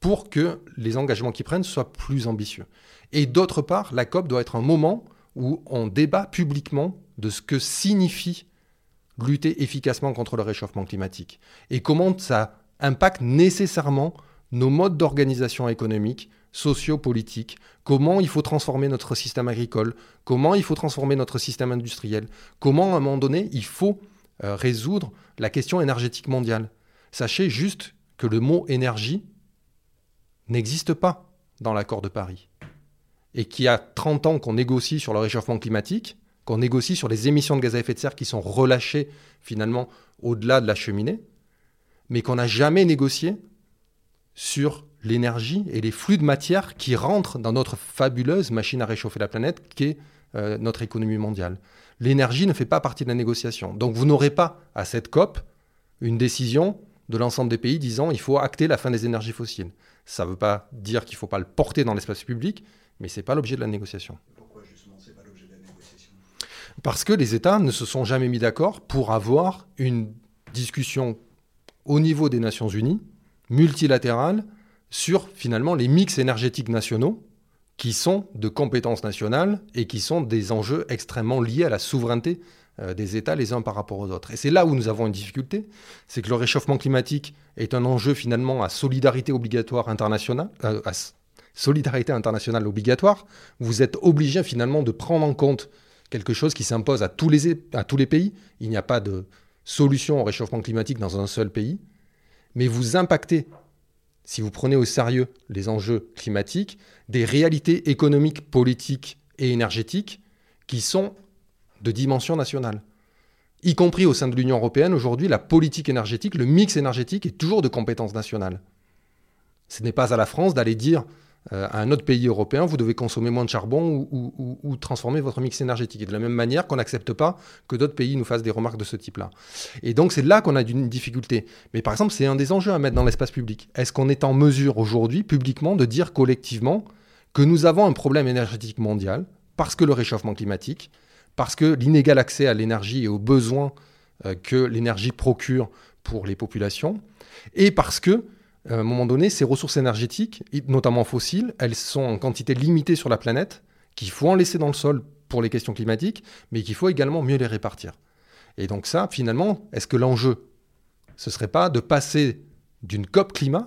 Speaker 14: pour que les engagements qu'ils prennent soient plus ambitieux. Et d'autre part, la COP doit être un moment où on débat publiquement de ce que signifie lutter efficacement contre le réchauffement climatique et comment ça impacte nécessairement nos modes d'organisation économique, sociopolitique, comment il faut transformer notre système agricole, comment il faut transformer notre système industriel, comment à un moment donné il faut euh, résoudre la question énergétique mondiale? Sachez juste que le mot énergie n'existe pas dans l'accord de Paris. Et qu'il y a 30 ans qu'on négocie sur le réchauffement climatique, qu'on négocie sur les émissions de gaz à effet de serre qui sont relâchées finalement au-delà de la cheminée, mais qu'on n'a jamais négocié sur l'énergie et les flux de matière qui rentrent dans notre fabuleuse machine à réchauffer la planète qui est euh, notre économie mondiale. L'énergie ne fait pas partie de la négociation. Donc vous n'aurez pas à cette COP une décision de l'ensemble des pays disant il faut acter la fin des énergies fossiles. Ça ne veut pas dire qu'il ne faut pas le porter dans l'espace public, mais ce n'est pas l'objet de la négociation.
Speaker 6: Pourquoi justement ce n'est pas l'objet de la négociation?
Speaker 14: Parce que les États ne se sont jamais mis d'accord pour avoir une discussion au niveau des Nations Unies, multilatérale, sur finalement les mix énergétiques nationaux qui sont de compétences nationales et qui sont des enjeux extrêmement liés à la souveraineté euh, des États les uns par rapport aux autres. Et c'est là où nous avons une difficulté, c'est que le réchauffement climatique est un enjeu finalement à solidarité obligatoire internationale, euh, à solidarité internationale obligatoire. Vous êtes obligé finalement de prendre en compte quelque chose qui s'impose à, tous les, à tous les pays. Il n'y a pas de solution au réchauffement climatique dans un seul pays, mais vous impactez, si vous prenez au sérieux les enjeux climatiques, des réalités économiques, politiques et énergétiques qui sont de dimension nationale. Y compris au sein de l'Union européenne, aujourd'hui, la politique énergétique, le mix énergétique est toujours de compétence nationale. Ce n'est pas à la France d'aller dire euh, à un autre pays européen, vous devez consommer moins de charbon ou, transformer votre mix énergétique. Et de la même manière qu'on n'accepte pas que d'autres pays nous fassent des remarques de ce type-là. Et donc c'est là qu'on a une difficulté. Mais par exemple, c'est un des enjeux à mettre dans l'espace public. Est-ce qu'on est en mesure aujourd'hui, publiquement, de dire collectivement que nous avons un problème énergétique mondial parce que le réchauffement climatique, parce que l'inégal accès à l'énergie et aux besoins euh, que l'énergie procure pour les populations, et parce que à un moment donné, ces ressources énergétiques, notamment fossiles, elles sont en quantité limitée sur la planète, qu'il faut en laisser dans le sol pour les questions climatiques, mais qu'il faut également mieux les répartir. Et donc ça, finalement, est-ce que l'enjeu, ce serait pas de passer d'une COP climat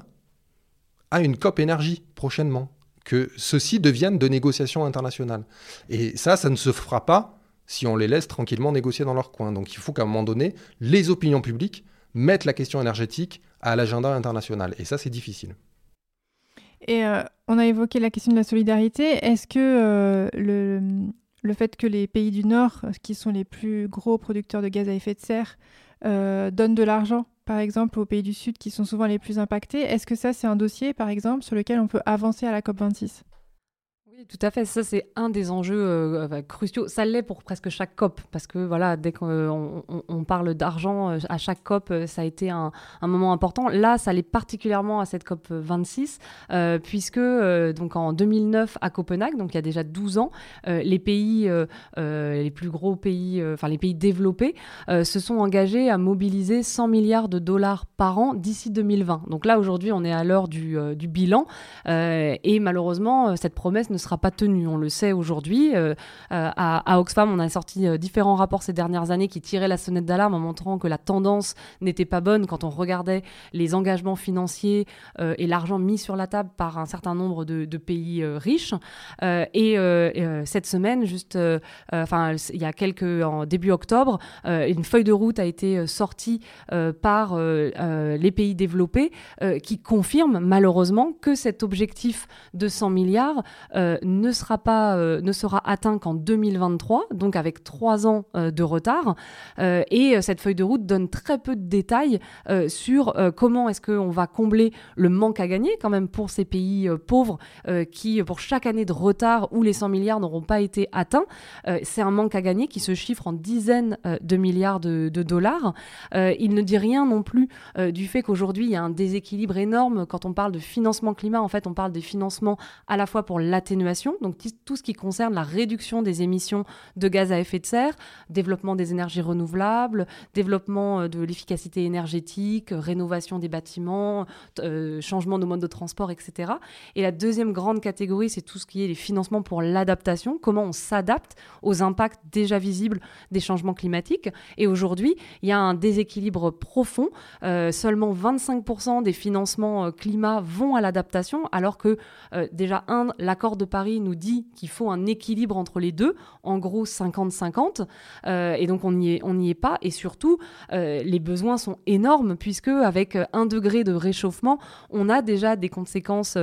Speaker 14: à une COP énergie prochainement Que ceci devienne de négociations internationales? Et ça, ça ne se fera pas si on les laisse tranquillement négocier dans leur coin. Donc il faut qu'à un moment donné, les opinions publiques mettent la question énergétique à l'agenda international. Et ça, c'est difficile.
Speaker 3: Et euh, on a évoqué la question de la solidarité. Est-ce que euh, le, le, fait que les pays du Nord, qui sont les plus gros producteurs de gaz à effet de serre, euh, donnent de l'argent, par exemple, aux pays du Sud, qui sont souvent les plus impactés, est-ce que ça, c'est un dossier, par exemple, sur lequel on peut avancer à la COP26
Speaker 13: tout à fait. Ça, c'est un des enjeux euh, cruciaux. Ça l'est pour presque chaque COP, parce que voilà, dès qu'on on, parle d'argent euh, à chaque COP, euh, ça a été un, moment important. Là, ça l'est particulièrement à cette COP 26, puisque donc en 2009 à Copenhague, donc il y a déjà 12 ans, les pays, les plus gros pays, enfin les pays développés, se sont engagés à mobiliser 100 milliards de dollars par an d'ici 2020. Donc là, aujourd'hui, on est à l'heure du, du, bilan, et malheureusement, cette promesse ne sera pas tenu. On le sait aujourd'hui. Euh, euh, à, Oxfam, on a sorti euh, différents rapports ces dernières années qui tiraient la sonnette d'alarme en montrant que la tendance n'était pas bonne quand on regardait les engagements financiers et l'argent mis sur la table par un certain nombre de, pays riches. et cette semaine, juste, enfin, il y a quelques en début octobre, une feuille de route a été sortie par les pays développés qui confirme malheureusement que cet objectif de 100 milliards ne sera pas ne sera atteint qu'en 2023, donc avec trois ans de retard. et cette feuille de route donne très peu de détails sur comment est-ce qu'on va combler le manque à gagner quand même pour ces pays pauvres qui, pour chaque année de retard où les 100 milliards n'auront pas été atteints, c'est un manque à gagner qui se chiffre en dizaines de milliards de, de dollars. il ne dit rien non plus du fait qu'aujourd'hui il y a un déséquilibre énorme quand on parle de financement climat. En fait, on parle des financements à la fois pour l'atténuation, donc tout ce qui concerne la réduction des émissions de gaz à effet de serre, développement des énergies renouvelables, développement euh, de l'efficacité énergétique, rénovation des bâtiments, euh, changement de mode de transport, etc. Et la deuxième grande catégorie, c'est tout ce qui est les financements pour l'adaptation, comment on s'adapte aux impacts déjà visibles des changements climatiques. Et aujourd'hui, il y a un déséquilibre profond. Euh, seulement 25% des financements climat vont à l'adaptation, alors que déjà, un, l'accord de Paris nous dit qu'il faut un équilibre entre les deux, en gros 50-50, et donc on n'y est, pas, et surtout, les besoins sont énormes, puisque avec un degré de réchauffement, on a déjà des conséquences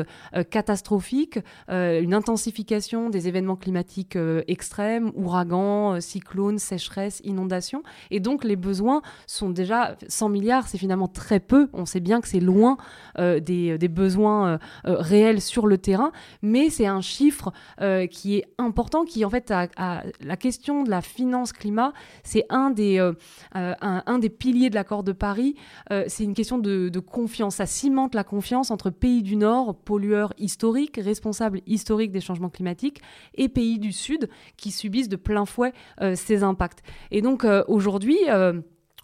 Speaker 13: catastrophiques, une intensification des événements climatiques extrêmes, ouragans, cyclones, sécheresses, inondations, et donc les besoins sont déjà 100 milliards, c'est finalement très peu, on sait bien que c'est loin des, besoins réels sur le terrain, mais c'est un chiffre euh, qui est important, qui en fait, a, la question de la finance climat, c'est un, des euh, euh, un, des piliers de l'accord de Paris. c'est une question de, de, confiance. Ça cimente la confiance entre pays du Nord, pollueurs historiques, responsables historiques des changements climatiques, et pays du Sud qui subissent de plein fouet ces impacts. Et donc aujourd'hui,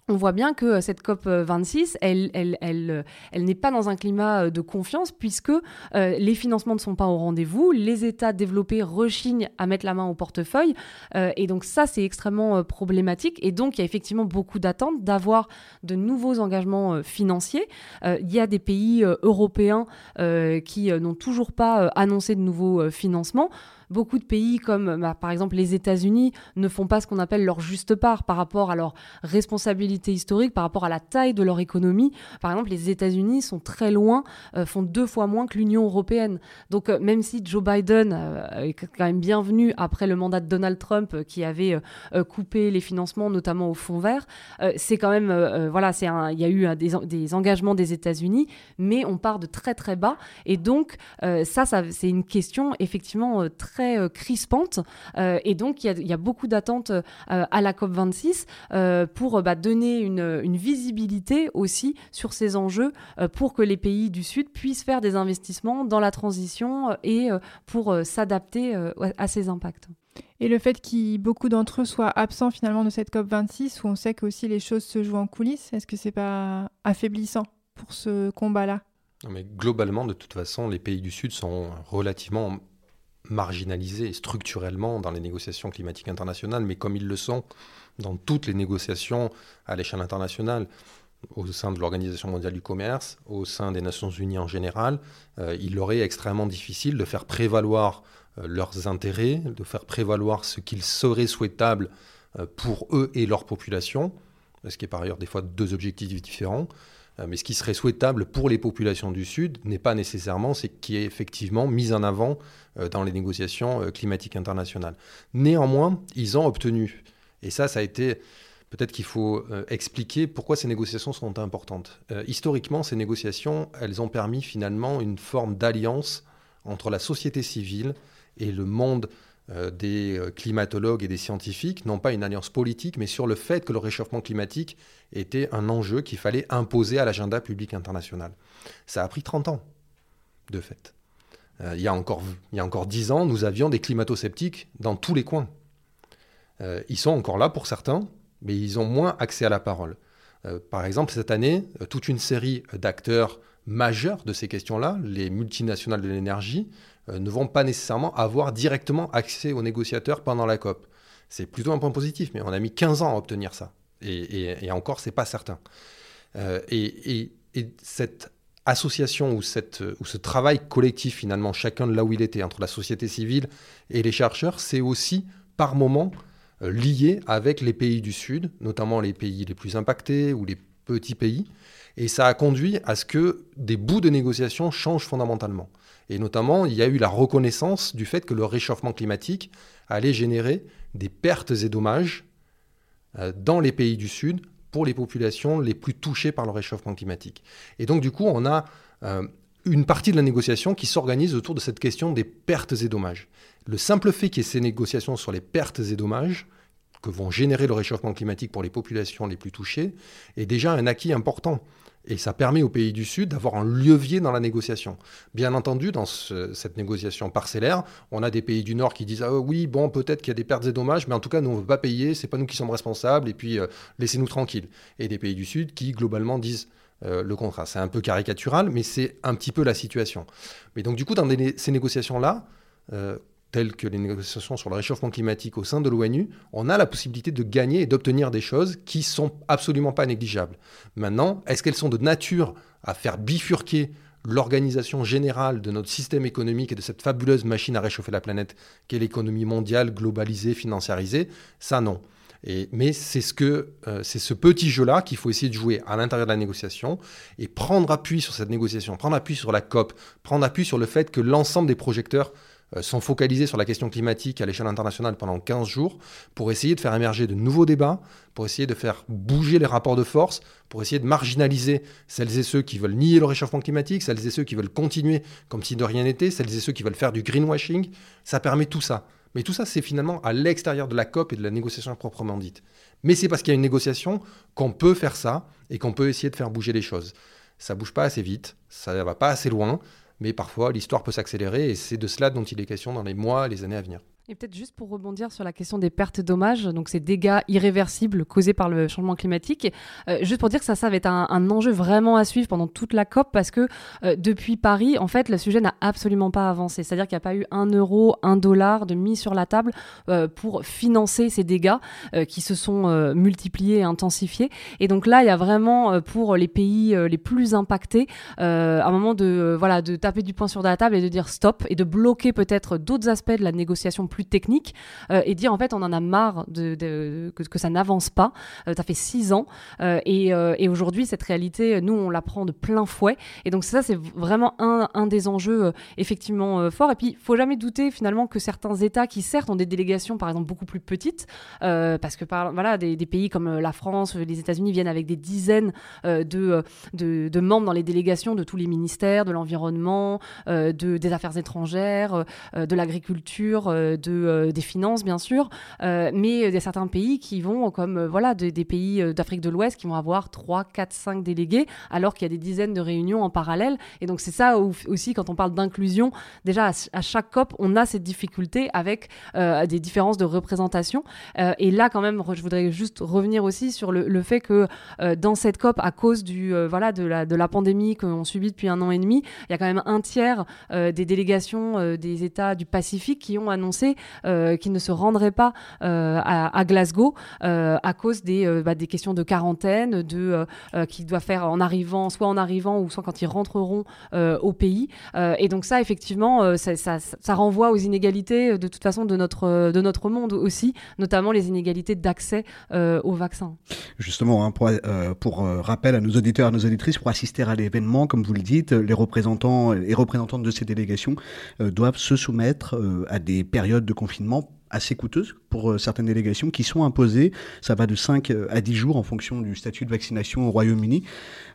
Speaker 13: on voit bien que euh, cette COP 26, elle, elle, euh, elle n'est pas dans un climat euh, de confiance puisque les financements ne sont pas au rendez-vous, les États développés rechignent à mettre la main au portefeuille, et donc ça c'est extrêmement problématique. Et donc il y a effectivement beaucoup d'attentes d'avoir de nouveaux engagements financiers. il y a des pays européens qui n'ont toujours pas annoncé de nouveaux financements beaucoup de pays comme bah, par exemple les États-Unis ne font pas ce qu'on appelle leur juste part par rapport à leur responsabilité historique, par rapport à la taille de leur économie. Par exemple, les États-Unis sont très loin, euh, font deux fois moins que l'Union européenne. Donc euh, même si Joe Biden euh, est quand même bienvenu après le mandat de Donald Trump qui avait coupé les financements, notamment au fonds vert, c'est quand même voilà, il y a eu des, engagements des États-Unis, mais on part de très très bas et donc ça c'est une question effectivement très très euh, crispante. Euh, et donc, il y, a beaucoup d'attentes euh, à la COP26 pour bah, donner une, visibilité aussi sur ces enjeux pour que les pays du Sud puissent faire des investissements dans la transition et pour s'adapter à ces impacts.
Speaker 3: Et le fait que beaucoup d'entre eux soient absents finalement de cette COP26, où on sait que aussi les choses se jouent en coulisses, est-ce que c'est pas affaiblissant pour ce combat-là?
Speaker 14: Mais globalement, de toute façon, les pays du Sud sont relativement marginalisés structurellement dans les négociations climatiques internationales, mais comme ils le sont dans toutes les négociations à l'échelle internationale, au sein de l'Organisation mondiale du commerce, au sein des Nations unies en général, euh, il leur est extrêmement difficile de faire prévaloir euh, leurs intérêts, de faire prévaloir ce qu'il serait souhaitable euh, pour eux et leur population, ce qui est par ailleurs des fois deux objectifs différents, mais ce qui serait souhaitable pour les populations du Sud n'est pas nécessairement ce qui est effectivement mis en avant euh, dans les négociations euh, climatiques internationales. Néanmoins, ils ont obtenu, et ça, ça a été... Peut-être qu'il faut expliquer pourquoi ces négociations sont importantes. historiquement, ces négociations, elles ont permis finalement une forme d'alliance entre la société civile et le monde euh, des euh, climatologues et des scientifiques, non pas une alliance politique, mais sur le fait que le réchauffement climatique était un enjeu qu'il fallait imposer à l'agenda public international. Ça a pris 30 ans, de fait. Euh, il, y a encore, il y a encore 10 ans, nous avions des climato-sceptiques dans tous les coins. ils sont encore là pour certains, mais ils ont moins accès à la parole. par exemple, cette année, toute une série d'acteurs majeurs de ces questions-là, les multinationales de l'énergie, euh, ne vont pas nécessairement avoir directement accès aux négociateurs pendant la COP. C'est plutôt un point positif, mais on a mis 15 ans à obtenir ça. Et, et, encore, c'est pas certain. Euh, et, cette association ou ce travail collectif, finalement, chacun de là où il était, entre la société civile et les chercheurs, c'est aussi par moment euh, lié avec les pays du Sud, notamment les pays les plus impactés ou les petits pays. Et ça a conduit à ce que des bouts de négociation changent fondamentalement. Et notamment, il y a eu la reconnaissance du fait que le réchauffement climatique allait générer des pertes et dommages euh, dans les pays du Sud pour les populations les plus touchées par le réchauffement climatique. Et donc, du coup, on a euh, une partie de la négociation qui s'organise autour de cette question des pertes et dommages. Le simple fait qu'il y ait ces négociations sur les pertes et dommages que vont générer le réchauffement climatique pour les populations les plus touchées est déjà un acquis important. Et ça permet aux pays du Sud d'avoir un levier dans la négociation. Bien entendu, dans cette négociation parcellaire, on a des pays du Nord qui disent ah oui, bon, peut-être qu'il y a des pertes et dommages, mais en tout cas, nous, on ne veut pas payer, c'est pas nous qui sommes responsables, et puis euh, laissez-nous tranquilles. Et des pays du Sud qui, globalement, disent euh, le contrat. C'est un peu caricatural, mais c'est un petit peu la situation. Mais donc, du coup, dans ces négociations-là, euh, telles que les négociations sur le réchauffement climatique au sein de l'ONU, on a la possibilité de gagner et d'obtenir des choses qui sont absolument pas négligeables. Maintenant, est-ce qu'elles sont de nature à faire bifurquer l'organisation générale de notre système économique et de cette fabuleuse machine à réchauffer la planète qu'est l'économie mondiale globalisée, financiarisée? Ça, non mais c'est ce, que, euh, c'est ce petit jeu-là qu'il faut essayer de jouer à l'intérieur de la négociation et prendre appui sur cette négociation, prendre appui sur la COP, prendre appui sur le fait que l'ensemble des projecteurs sont focalisés sur la question climatique à l'échelle internationale pendant 15 jours pour essayer de faire émerger de nouveaux débats, pour essayer de faire bouger les rapports de force, pour essayer de marginaliser celles et ceux qui veulent nier le réchauffement climatique, celles et ceux qui veulent continuer comme si de rien n'était, celles et ceux qui veulent faire du greenwashing. Ça permet tout ça. Mais tout ça, c'est finalement à l'extérieur de la COP et de la négociation proprement dite. Mais c'est parce qu'il y a une négociation qu'on peut faire ça et qu'on peut essayer de faire bouger les choses. Ça bouge pas assez vite, ça va pas assez loin, mais parfois l'histoire peut s'accélérer et c'est de cela dont il est question dans les mois, les années à venir.
Speaker 13: Et peut-être juste pour rebondir sur la question des pertes dommages, donc ces dégâts irréversibles causés par le changement climatique, euh, juste pour dire que ça, ça va être un, enjeu vraiment à suivre pendant toute la COP parce que euh, depuis Paris, en fait, le sujet n'a absolument pas avancé. C'est-à-dire qu'il n'y a pas eu un euro, un dollar de mis sur la table euh, pour financer ces dégâts qui se sont multipliés et intensifiés. Et donc là, il y a vraiment pour les pays les plus impactés un moment de voilà de taper du poing sur la table et de dire stop et de bloquer peut-être d'autres aspects de la négociation technique euh, et dire en fait on en a marre de, que, ça n'avance pas. Euh, ça fait six ans euh, et, aujourd'hui cette réalité, nous on la prend de plein fouet. Et donc ça c'est vraiment un, des enjeux effectivement forts. Et puis il faut jamais douter finalement que certains États qui certes ont des délégations par exemple beaucoup plus petites, parce que par, voilà des, pays comme la France, les États-Unis viennent avec des dizaines de, de, de, membres dans les délégations de tous les ministères, de l'environnement, de, des affaires étrangères, de l'agriculture, de euh, des finances, bien sûr, euh, mais il y a certains pays qui vont, comme euh, voilà, des pays d'Afrique de l'Ouest, qui vont avoir 3, 4, 5 délégués, alors qu'il y a des dizaines de réunions en parallèle. Et donc, c'est ça aussi, quand on parle d'inclusion, déjà à, chaque COP, on a cette difficulté avec des différences de représentation. et là, quand même, je voudrais juste revenir aussi sur le, fait que dans cette COP, à cause du, voilà, de, la, de la pandémie qu'on subit depuis un an et demi, il y a quand même un tiers des délégations des États du Pacifique qui ont annoncé euh, qui ne se rendraient pas euh, à, Glasgow euh, à cause des, bah, des questions de quarantaine, de qu'ils doivent faire en arrivant, soit en arrivant ou soit quand ils rentreront au pays. et donc ça, effectivement, ça, ça, renvoie aux inégalités de toute façon de notre, de notre monde aussi, notamment les inégalités d'accès au vaccin.
Speaker 6: Justement, hein, pour, rappel à nos auditeurs à nos auditrices, pour assister à l'événement, comme vous le dites, les représentants et représentantes de ces délégations doivent se soumettre à des périodes de confinement assez coûteuses pour euh, certaines délégations qui sont imposées. Ça va de 5 euh, à 10 jours en fonction du statut de vaccination au Royaume-Uni.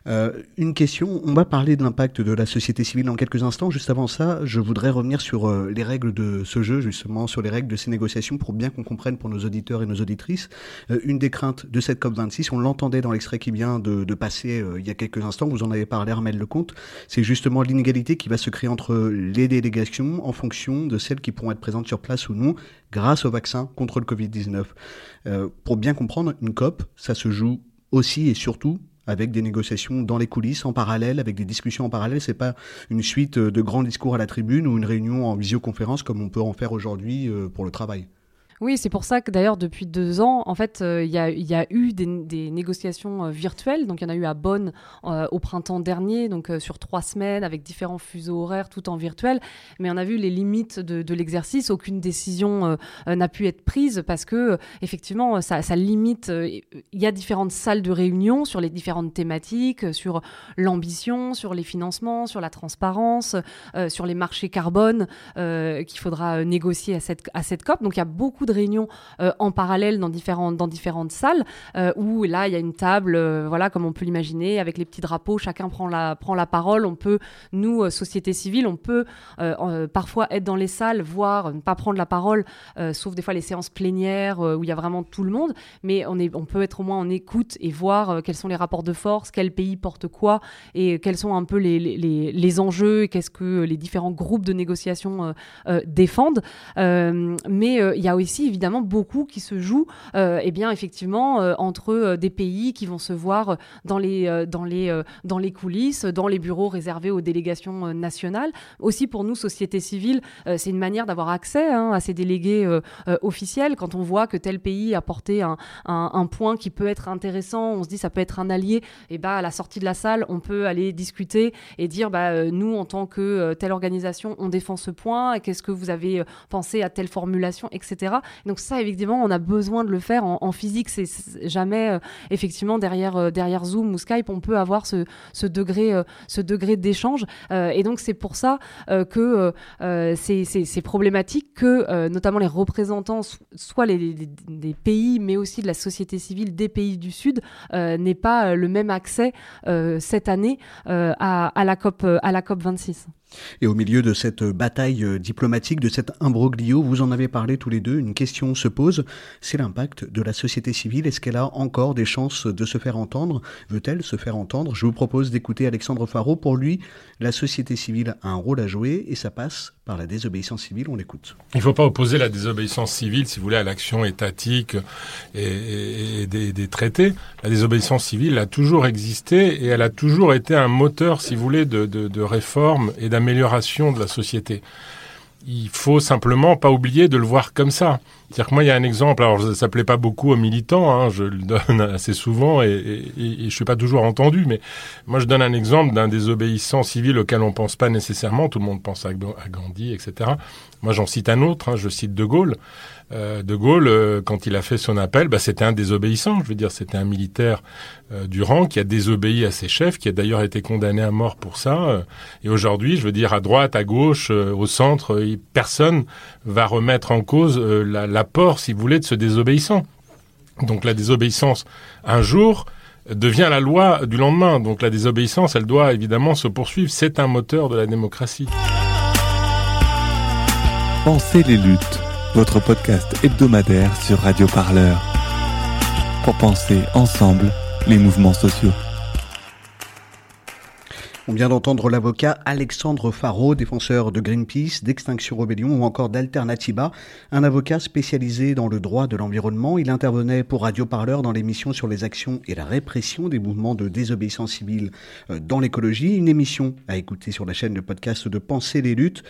Speaker 6: Euh, une question, on va parler de l'impact de la société civile dans quelques instants. Juste avant ça, je voudrais revenir sur euh, les règles de ce jeu, justement, sur les règles de ces négociations pour bien qu'on comprenne pour nos auditeurs et nos auditrices. Une des craintes de cette COP26, on l'entendait dans l'extrait qui vient de, de passer il y a quelques instants, vous en avez parlé, Armel Lecomte, c'est justement l'inégalité qui va se créer entre les délégations en fonction de celles qui pourront être présentes sur place ou non grâce au vaccin contre le Covid-19. pour bien comprendre, une COP, ça se joue aussi et surtout avec des négociations dans les coulisses en parallèle, avec des discussions en parallèle. C'est pas une suite de grands discours à la tribune ou une réunion en visioconférence comme on peut en faire aujourd'hui euh, pour le travail.
Speaker 13: Oui, c'est pour ça que d'ailleurs depuis deux ans, en fait, il y, a, eu des, négociations virtuelles. Donc il y en a eu à Bonn au printemps dernier, donc sur trois semaines avec différents fuseaux horaires, tout en virtuel. Mais on a vu les limites de, l'exercice. Aucune décision n'a pu être prise parce que effectivement, ça, ça limite. Il y a différentes salles de réunion sur les différentes thématiques, sur l'ambition, sur les financements, sur la transparence, sur les marchés carbone qu'il faudra négocier à cette, à cette COP. Donc il y a beaucoup de réunions euh, en parallèle dans différentes, dans différentes salles euh, où là il y a une table, euh, voilà comme on peut l'imaginer, avec les petits drapeaux, chacun prend la, prend la parole. On peut, nous, société civile, on peut parfois être dans les salles, voire ne pas prendre la parole, sauf des fois les séances plénières où il y a vraiment tout le monde, mais on, est, on peut être au moins en écoute et voir quels sont les rapports de force, quel pays porte quoi et quels sont un peu les, les, les enjeux, qu'est-ce que les différents groupes de négociation défendent. mais il y a aussi évidemment beaucoup qui se jouent, euh, eh bien effectivement, euh, entre euh, des pays qui vont se voir dans les, dans, les, dans les coulisses, dans les bureaux réservés aux délégations nationales. Aussi pour nous, société civile, c'est une manière d'avoir accès hein, à ces délégués officiels. Quand on voit que tel pays a porté un, un, point qui peut être intéressant, on se dit ça peut être un allié, et bah à la sortie de la salle, on peut aller discuter et dire bah nous en tant que telle organisation, on défend ce point. Qu'est-ce que vous avez pensé à telle formulation, etc. Donc ça, évidemment, on a besoin de le faire en, physique. C'est jamais, euh, effectivement, derrière, euh, derrière Zoom ou Skype, on peut avoir ce, degré, euh, ce degré d'échange. et donc c'est pour ça que c'est problématique que, notamment les représentants, soit les, des pays, mais aussi de la société civile des pays du Sud, n'aient pas le même accès cette année à, à, la COP, à la COP 26.
Speaker 6: Et au milieu de cette bataille euh, diplomatique, de cet imbroglio, vous en avez parlé tous les deux, une question se pose, c'est l'impact de la société civile. Est-ce qu'elle a encore des chances de se faire entendre? Veut-elle se faire entendre? Je vous propose d'écouter Alexandre Faro. Pour lui, la société civile a un rôle à jouer et ça passe par la désobéissance civile. On l'écoute.
Speaker 16: Il ne faut pas opposer la désobéissance civile, si vous voulez, à l'action étatique et, des, traités. La désobéissance civile a toujours existé et elle a toujours été un moteur, si vous voulez, de, de réforme et d'amélioration de la société il faut simplement pas oublier de le voir comme ça. C'est-à-dire que moi, il y a un exemple, alors ça plaît pas beaucoup aux militants, hein, je le donne assez souvent et, et, et, je suis pas toujours entendu, mais moi je donne un exemple d'un désobéissant civil auquel on pense pas nécessairement, tout le monde pense à, Gandhi, etc. Moi j'en cite un autre, hein, je cite De Gaulle. Euh, de Gaulle, euh, quand il a fait son appel, bah, c'était un désobéissant. Je veux dire, c'était un militaire euh, du rang qui a désobéi à ses chefs, qui a d'ailleurs été condamné à mort pour ça. et aujourd'hui, je veux dire, à droite, à gauche, au centre, personne va remettre en cause l'apport, si vous voulez, de ce désobéissant. Donc la désobéissance, un jour, devient la loi du lendemain. Donc la désobéissance, elle doit évidemment se poursuivre. C'est un moteur de la démocratie.
Speaker 5: Pensez les luttes votre podcast hebdomadaire sur Radio Parleur. Pour penser ensemble les mouvements sociaux.
Speaker 6: On vient d'entendre l'avocat Alexandre Faro, défenseur de Greenpeace, d'Extinction Rebellion ou encore d'Alternativa, un avocat spécialisé dans le droit de l'environnement. Il intervenait pour Radio Parleur dans l'émission sur les actions et la répression des mouvements de désobéissance civile euh, dans l'écologie, une émission à écouter sur la chaîne de podcast de Penser les luttes.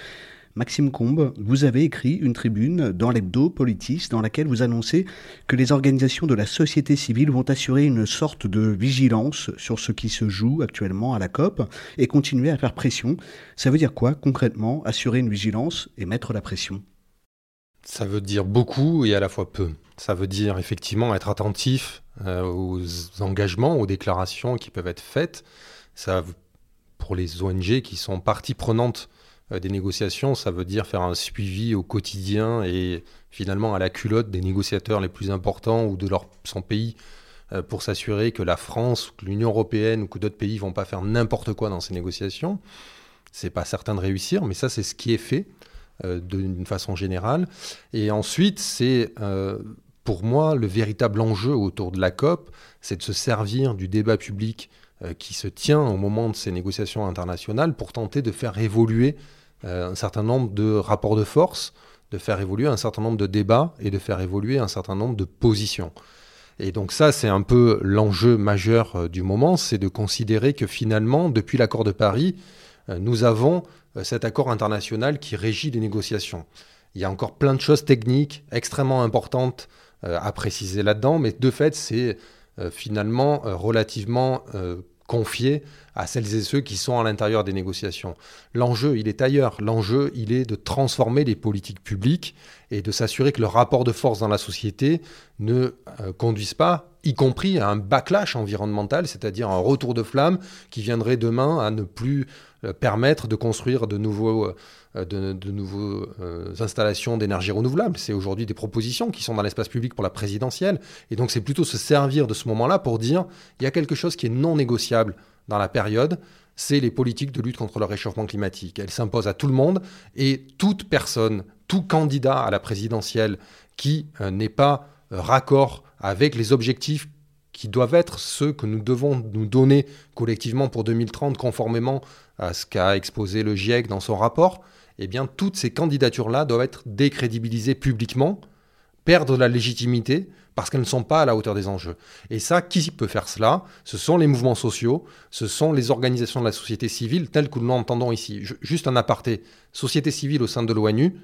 Speaker 6: Maxime Combe, vous avez écrit une tribune dans l'hebdo Politis dans laquelle vous annoncez que les organisations de la société civile vont assurer une sorte de vigilance sur ce qui se joue actuellement à la COP et continuer à faire pression. Ça veut dire quoi concrètement, assurer une vigilance et mettre la pression?
Speaker 14: Ça veut dire beaucoup et à la fois peu. Ça veut dire effectivement être attentif euh, aux engagements, aux déclarations qui peuvent être faites. Ça, pour les ONG qui sont partie prenante des négociations, ça veut dire faire un suivi au quotidien et finalement à la culotte des négociateurs les plus importants ou de leur, son pays euh, pour s'assurer que la France, que l'Union européenne ou que d'autres pays vont pas faire n'importe quoi dans ces négociations. C'est pas certain de réussir, mais ça c'est ce qui est fait euh, d'une façon générale. Et ensuite, c'est pour moi le véritable enjeu autour de la COP, c'est de se servir du débat public qui se tient au moment de ces négociations internationales pour tenter de faire évoluer euh, un certain nombre de rapports de force, de faire évoluer un certain nombre de débats et de faire évoluer un certain nombre de positions. Et donc ça, c'est un peu l'enjeu majeur euh, du moment, c'est de considérer que finalement, depuis l'accord de Paris, euh, nous avons cet accord international qui régit les négociations. Il y a encore plein de choses techniques extrêmement importantes à préciser là-dedans, mais de fait, c'est finalement relativement confié à celles et ceux qui sont à l'intérieur des négociations. L'enjeu, il est ailleurs. L'enjeu, il est de transformer les politiques publiques et de s'assurer que le rapport de force dans la société ne euh, conduise pas, y compris à un backlash environnemental, c'est-à-dire un retour de flamme qui viendrait demain à ne plus euh, permettre de construire de nouveaux... Euh, de, de nouveaux installations d'énergie renouvelable. C'est aujourd'hui des propositions qui sont dans l'espace public pour la présidentielle. Et donc c'est plutôt se servir de ce moment-là pour dire il y a quelque chose qui est non négociable dans la période, c'est les politiques de lutte contre le réchauffement climatique. Elles s'imposent à tout le monde et toute personne, tout candidat à la présidentielle qui euh, n'est pas euh, raccord avec les objectifs qui doivent être ceux que nous devons nous donner collectivement pour 2030 conformément à ce qu'a exposé le GIEC dans son rapport, eh bien toutes ces candidatures-là doivent être décrédibilisées publiquement, perdre la légitimité parce qu'elles ne sont pas à la hauteur des enjeux. Et ça, qui peut faire cela? Ce sont les mouvements sociaux, ce sont les organisations de la société civile telles que nous l'entendons ici. juste un aparté, société civile au sein de l'ONU,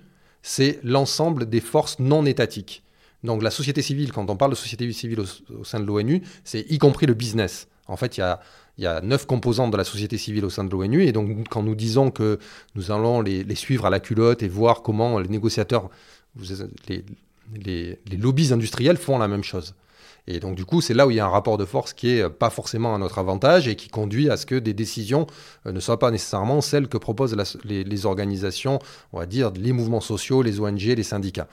Speaker 14: c'est l'ensemble des forces non étatiques. Donc la société civile, quand on parle de société civile au, sein de l'ONU, c'est y compris le business. En fait, il y a, neuf composantes de la société civile au sein de l'ONU, et donc quand nous disons que nous allons les, suivre à la culotte et voir comment les négociateurs, les, les, lobbies industriels font la même chose. Et donc du coup, c'est là où il y a un rapport de force qui est pas forcément à notre avantage et qui conduit à ce que des décisions euh, ne soient pas nécessairement celles que proposent les, organisations, on va dire les mouvements sociaux, les ONG, les syndicats.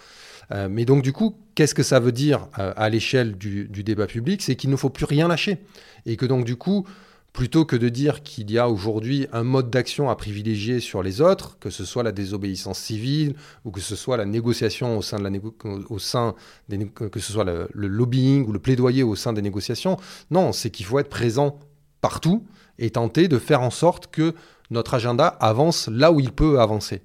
Speaker 14: Euh, mais donc du coup, qu'est-ce que ça veut dire euh, à l'échelle du, débat public? C'est qu'il ne faut plus rien lâcher et que donc du coup, plutôt que de dire qu'il y a aujourd'hui un mode d'action à privilégier sur les autres, que ce soit la désobéissance civile ou que ce soit la négociation au sein que ce soit le, lobbying ou le plaidoyer au sein des négociations. Non, c'est qu'il faut être présent partout et tenter de faire en sorte que notre agenda avance là où il peut avancer.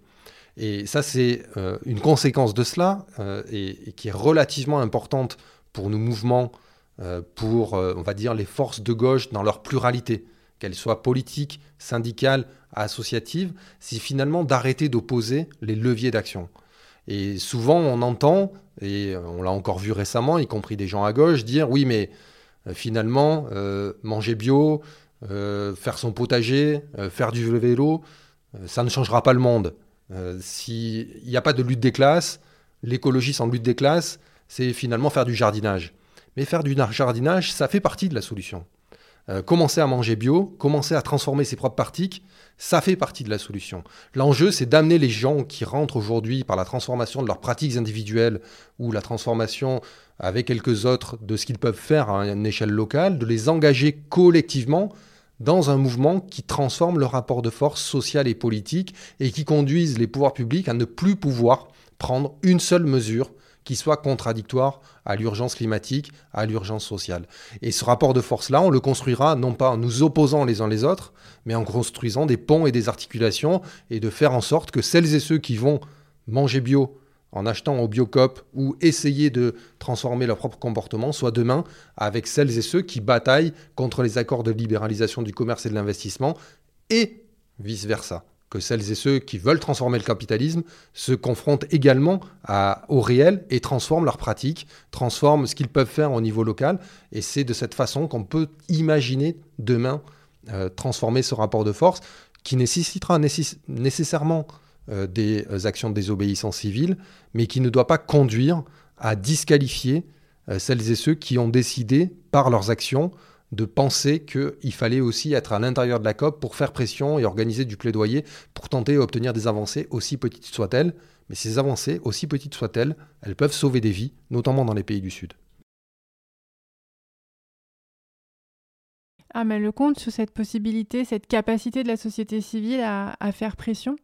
Speaker 14: Et ça, c'est euh, une conséquence de cela euh, et, qui est relativement importante pour nos mouvements euh, pour, on va dire, les forces de gauche dans leur pluralité, qu'elles soient politiques, syndicales, associatives, c'est finalement d'arrêter d'opposer les leviers d'action. Et souvent, on entend, et on l'a encore vu récemment, y compris des gens à gauche, dire oui, mais finalement, manger bio, faire son potager, faire du vélo, ça ne changera pas le monde. S'il n'y a pas de lutte des classes, l'écologie sans lutte des classes, c'est finalement faire du jardinage. Mais faire du jardinage, ça fait partie de la solution. Euh, commencer à manger bio, commencer à transformer ses propres pratiques, ça fait partie de la solution. L'enjeu, c'est d'amener les gens qui rentrent aujourd'hui par la transformation de leurs pratiques individuelles ou la transformation avec quelques autres de ce qu'ils peuvent faire à une échelle locale, de les engager collectivement dans un mouvement qui transforme le rapport de force social et politique et qui conduise les pouvoirs publics à ne plus pouvoir prendre une seule mesure qui soit contradictoire à l'urgence climatique, à l'urgence sociale. Et ce rapport de force-là, on le construira non pas en nous opposant les uns les autres, mais en construisant des ponts et des articulations et de faire en sorte que celles et ceux qui vont manger bio en achetant au Biocop ou essayer de transformer leur propre comportement soient demain avec celles et ceux qui bataillent contre les accords de libéralisation du commerce et de l'investissement et vice-versa que celles et ceux qui veulent transformer le capitalisme se confrontent également au réel et transforment leurs pratiques, transforment ce qu'ils peuvent faire au niveau local. Et c'est de cette façon qu'on peut imaginer demain euh, transformer ce rapport de force qui nécessitera nécessairement des actions de désobéissance civile, mais qui ne doit pas conduire à disqualifier euh, celles et ceux qui ont décidé par leurs actions de penser qu'il fallait aussi être à l'intérieur de la COP pour faire pression et organiser du plaidoyer pour tenter d'obtenir des avancées, aussi petites soient-elles. Mais ces avancées, aussi petites soient-elles, elles peuvent sauver des vies, notamment dans les pays du Sud.
Speaker 3: Ah, mais le compte sur cette possibilité, cette capacité de la société civile à, à faire pression?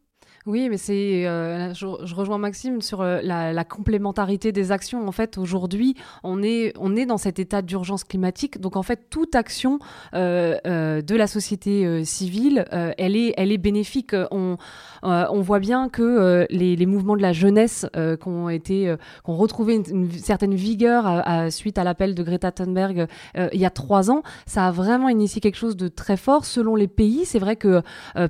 Speaker 13: Oui, mais c'est, euh, je, rejoins Maxime sur euh, la, complémentarité des actions. En fait, aujourd'hui, on est, on est dans cet état d'urgence climatique. Donc, en fait, toute action euh, de la société civile, elle, est, elle est bénéfique. On, voit bien que les, mouvements de la jeunesse qui ont été, ont retrouvé une, certaine vigueur suite à l'appel de Greta Thunberg il y a trois ans, ça a vraiment initié quelque chose de très fort selon les pays. C'est vrai que,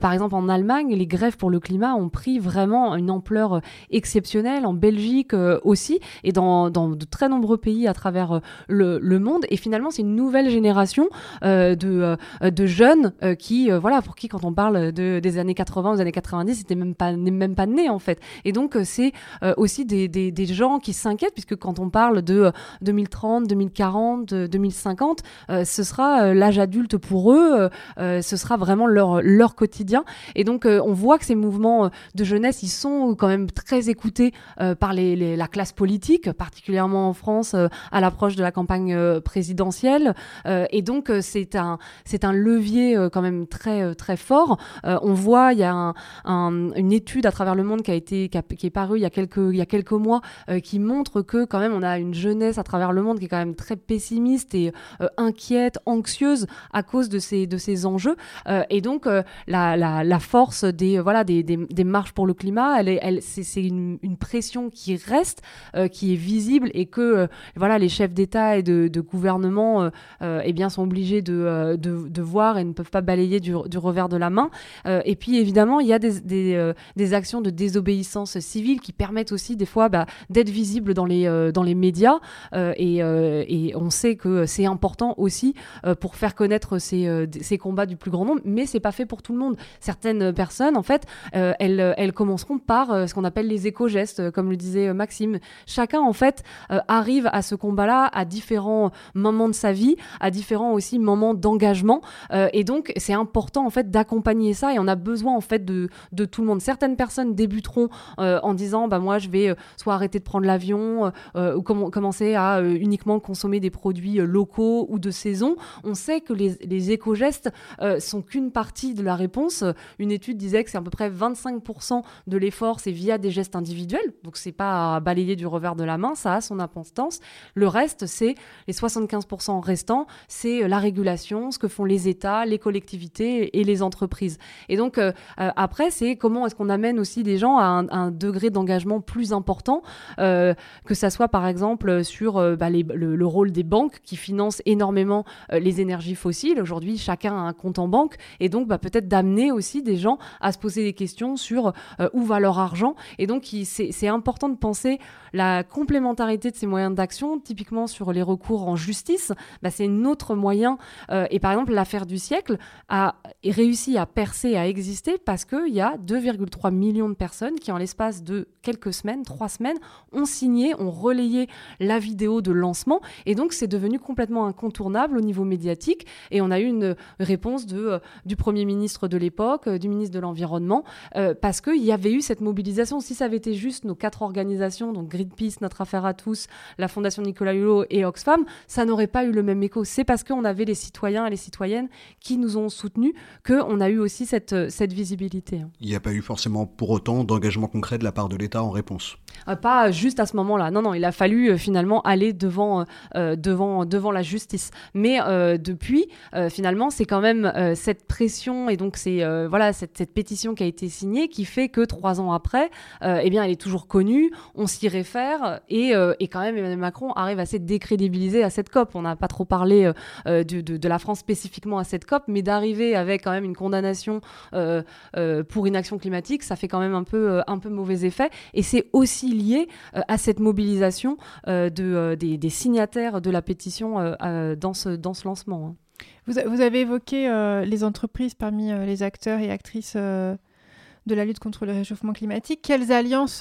Speaker 13: par exemple, en Allemagne, les grèves pour le climat ont pris vraiment une ampleur exceptionnelle en Belgique aussi et dans, de très nombreux pays à travers le, le monde. Et finalement, c'est une nouvelle génération de, de jeunes qui, voilà, pour qui quand on parle de, des années 80 aux années 90, c'était même pas même pas né en fait. Et donc c'est aussi des, des, des, gens qui s'inquiètent puisque quand on parle de 2030, 2040, 2050, ce sera l'âge adulte pour eux, ce sera vraiment leur leur quotidien. Et donc on voit que ces mouvements de jeunesse, ils sont quand même très écoutés par les, la classe politique, particulièrement en France à l'approche de la campagne présidentielle. et donc c'est un un levier quand même très très fort. on voit il y a une étude à travers le monde qui a été qui, est parue il y a quelques il y a quelques mois qui montre que quand même on a une jeunesse à travers le monde qui est quand même très pessimiste et inquiète, anxieuse à cause de ces de ces enjeux. et donc la, la, force des voilà des, des, marches pour le climat, elle, elle c'est une, pression qui reste, qui est visible et que voilà les chefs d'État et de, gouvernement eh bien sont obligés de, voir et ne peuvent pas balayer du, revers de la main. et puis évidemment, il y a des, actions de désobéissance civile qui permettent aussi des fois bah, d'être visibles dans les, dans les médias. et, on sait que c'est important aussi pour faire connaître ces, ces combats du plus grand nombre, mais c'est pas fait pour tout le monde. Certaines personnes, en fait, elles, elles commenceront par ce qu'on appelle les éco-gestes, comme le disait Maxime. Chacun, en fait, arrive à ce combat-là à différents moments de sa vie, à différents aussi moments d'engagement. Euh, et donc, c'est important en fait d'accompagner ça et on a besoin en fait de, tout le monde. Certaines personnes débuteront euh, en disant bah moi je vais euh, soit arrêter de prendre l'avion ou com commencer à uniquement consommer des produits locaux ou de saison. On sait que les, les éco-gestes sont qu'une partie de la réponse. Une étude disait que c'est à peu près 25% de l'effort, c'est via des gestes individuels. Donc c'est pas à balayer du revers de la main, ça a son importance. Le reste, c'est les 75% restants, c'est la régulation, ce que font les États, les collectivités et les entreprises. Et donc, euh, euh, après, c'est comment est-ce qu'on amène aussi des gens à un, degré d'engagement plus important, euh, que ça soit par exemple sur bah, le, rôle des banques qui financent énormément les énergies fossiles. Aujourd'hui, chacun a un compte en banque et donc bah, peut-être d'amener aussi des gens à se poser des questions sur où va leur argent. Et donc, c'est important de penser la complémentarité de ces moyens d'action, typiquement sur les recours en justice, bah, c'est un autre moyen. et par exemple, l'affaire du siècle a réussi à percer, à exister parce qu'il y a 2,3 millions de personnes qui, en l'espace de quelques semaines, trois semaines, ont signé, ont relayé la vidéo de lancement. Et donc, c'est devenu complètement incontournable au niveau médiatique. Et on a eu une réponse de, euh, du Premier ministre de l'époque, euh, du ministre de l'Environnement, euh, parce qu'il y avait eu cette mobilisation. Si ça avait été juste nos quatre organisations, donc Greenpeace, Notre Affaire à tous, la Fondation Nicolas Hulot et Oxfam, ça n'aurait pas eu le même écho. C'est parce qu'on avait les citoyens et les citoyennes qui nous ont soutenus qu'on a eu aussi cette, cette visibilité.
Speaker 6: Il n'y a pas eu forcément pour autant d'engagement concret de la part de l'État en réponse
Speaker 13: euh, Pas juste à ce moment-là. Non, non, il a fallu euh, finalement aller devant, euh, devant, devant la justice. Mais depuis, finalement, c'est quand même cette pression et donc c'est voilà cette, cette, pétition qui a été signée qui fait que trois ans après, eh bien, elle est toujours connue, on s'y réfère et, et, quand même Emmanuel Macron arrive à se décrédibiliser à cette COP. On n'a pas trop parlé de, de, de, la France spécifiquement à cette COP, mais d'arriver avec quand même une condamnation pour inaction climatique, ça fait quand même un peu, un peu mauvais effet. Et c'est aussi lié euh, à cette mobilisation euh, de, euh, des, signataires de la pétition dans, ce, dans ce lancement. Hein.
Speaker 3: Vous, avez évoqué les entreprises parmi les acteurs et actrices de la lutte contre le réchauffement climatique. Quelles alliances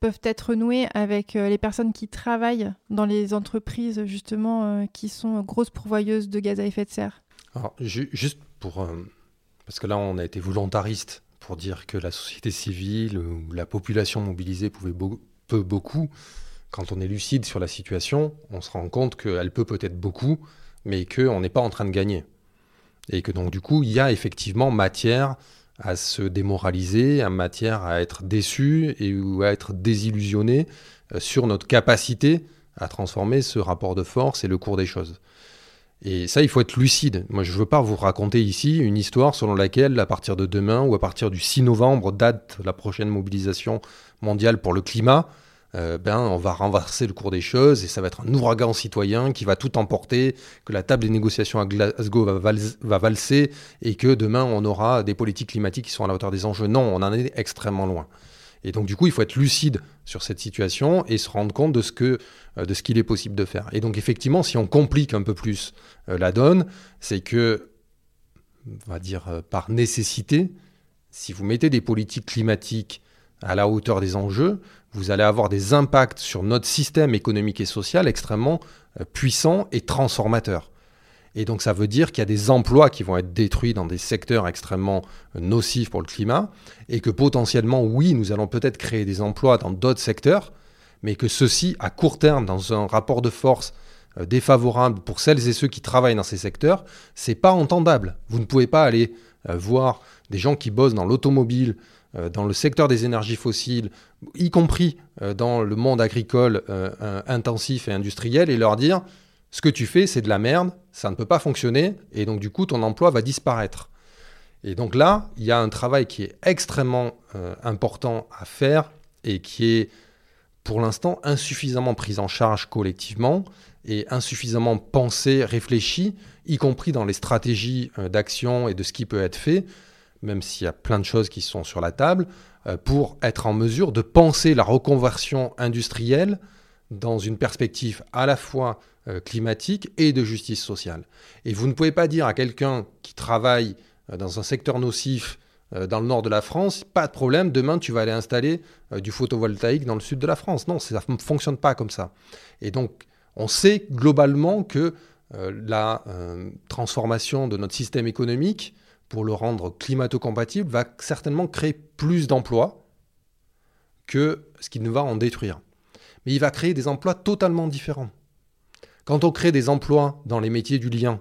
Speaker 3: peuvent être nouées avec les personnes qui travaillent dans les entreprises justement qui sont grosses pourvoyeuses de gaz à effet de serre?
Speaker 14: Alors, juste pour... parce que là, on a été volontariste pour dire que la société civile ou la population mobilisée pouvait peut beaucoup. Quand on est lucide sur la situation, on se rend compte qu'elle peut peut-être beaucoup, mais qu'on n'est pas en train de gagner. Et que donc du coup, il y a effectivement matière à se démoraliser, à matière à être déçu et ou à être désillusionné euh, sur notre capacité à transformer ce rapport de force et le cours des choses. Et ça, il faut être lucide. Moi, je ne veux pas vous raconter ici une histoire selon laquelle, à partir de demain ou à partir du 6 novembre, date la prochaine mobilisation mondiale pour le climat, euh, ben, on va renverser le cours des choses et ça va être un ouragan citoyen qui va tout emporter, que la table des négociations à Glasgow va, va, valser et que demain on aura des politiques climatiques qui sont à la hauteur des enjeux. Non, on en est extrêmement loin. Et donc du coup, il faut être lucide sur cette situation et se rendre compte de ce que euh, de ce qu'il est possible de faire. Et donc effectivement, si on complique un peu plus euh, la donne, c'est que on va dire par nécessité, si vous mettez des politiques climatiques à la hauteur des enjeux, vous allez avoir des impacts sur notre système économique et social extrêmement euh, puissants et transformateurs. Et donc ça veut dire qu'il y a des emplois qui vont être détruits dans des secteurs extrêmement euh, nocifs pour le climat, et que potentiellement, oui, nous allons peut-être créer des emplois dans d'autres secteurs, mais que ceci, à court terme, dans un rapport de force euh, défavorable pour celles et ceux qui travaillent dans ces secteurs, c'est pas entendable. Vous ne pouvez pas aller voir des gens qui bossent dans l'automobile, dans le secteur des énergies fossiles, y compris euh, dans le monde agricole euh, intensif et industriel, et leur dire ce que tu fais, c'est de la merde, ça ne peut pas fonctionner, et donc du coup, ton emploi va disparaître. Et donc là, il y a un travail qui est extrêmement important à faire et qui est pour l'instant insuffisamment pris en charge collectivement et insuffisamment pensé, réfléchi, y compris dans les stratégies d'action et de ce qui peut être fait même s'il y a plein de choses qui sont sur la table, euh, pour être en mesure de penser la reconversion industrielle dans une perspective à la fois euh, climatique et de justice sociale. Et vous ne pouvez pas dire à quelqu'un qui travaille euh, dans un secteur nocif dans le nord de la France, pas de problème, demain tu vas aller installer du photovoltaïque dans le sud de la France. Non, ça ne fonctionne pas comme ça. Et donc, on sait globalement que la transformation de notre système économique pour le rendre climato-compatible, va certainement créer plus d'emplois que ce qui ne va en détruire. Mais il va créer des emplois totalement différents. Quand on crée des emplois dans les métiers du lien,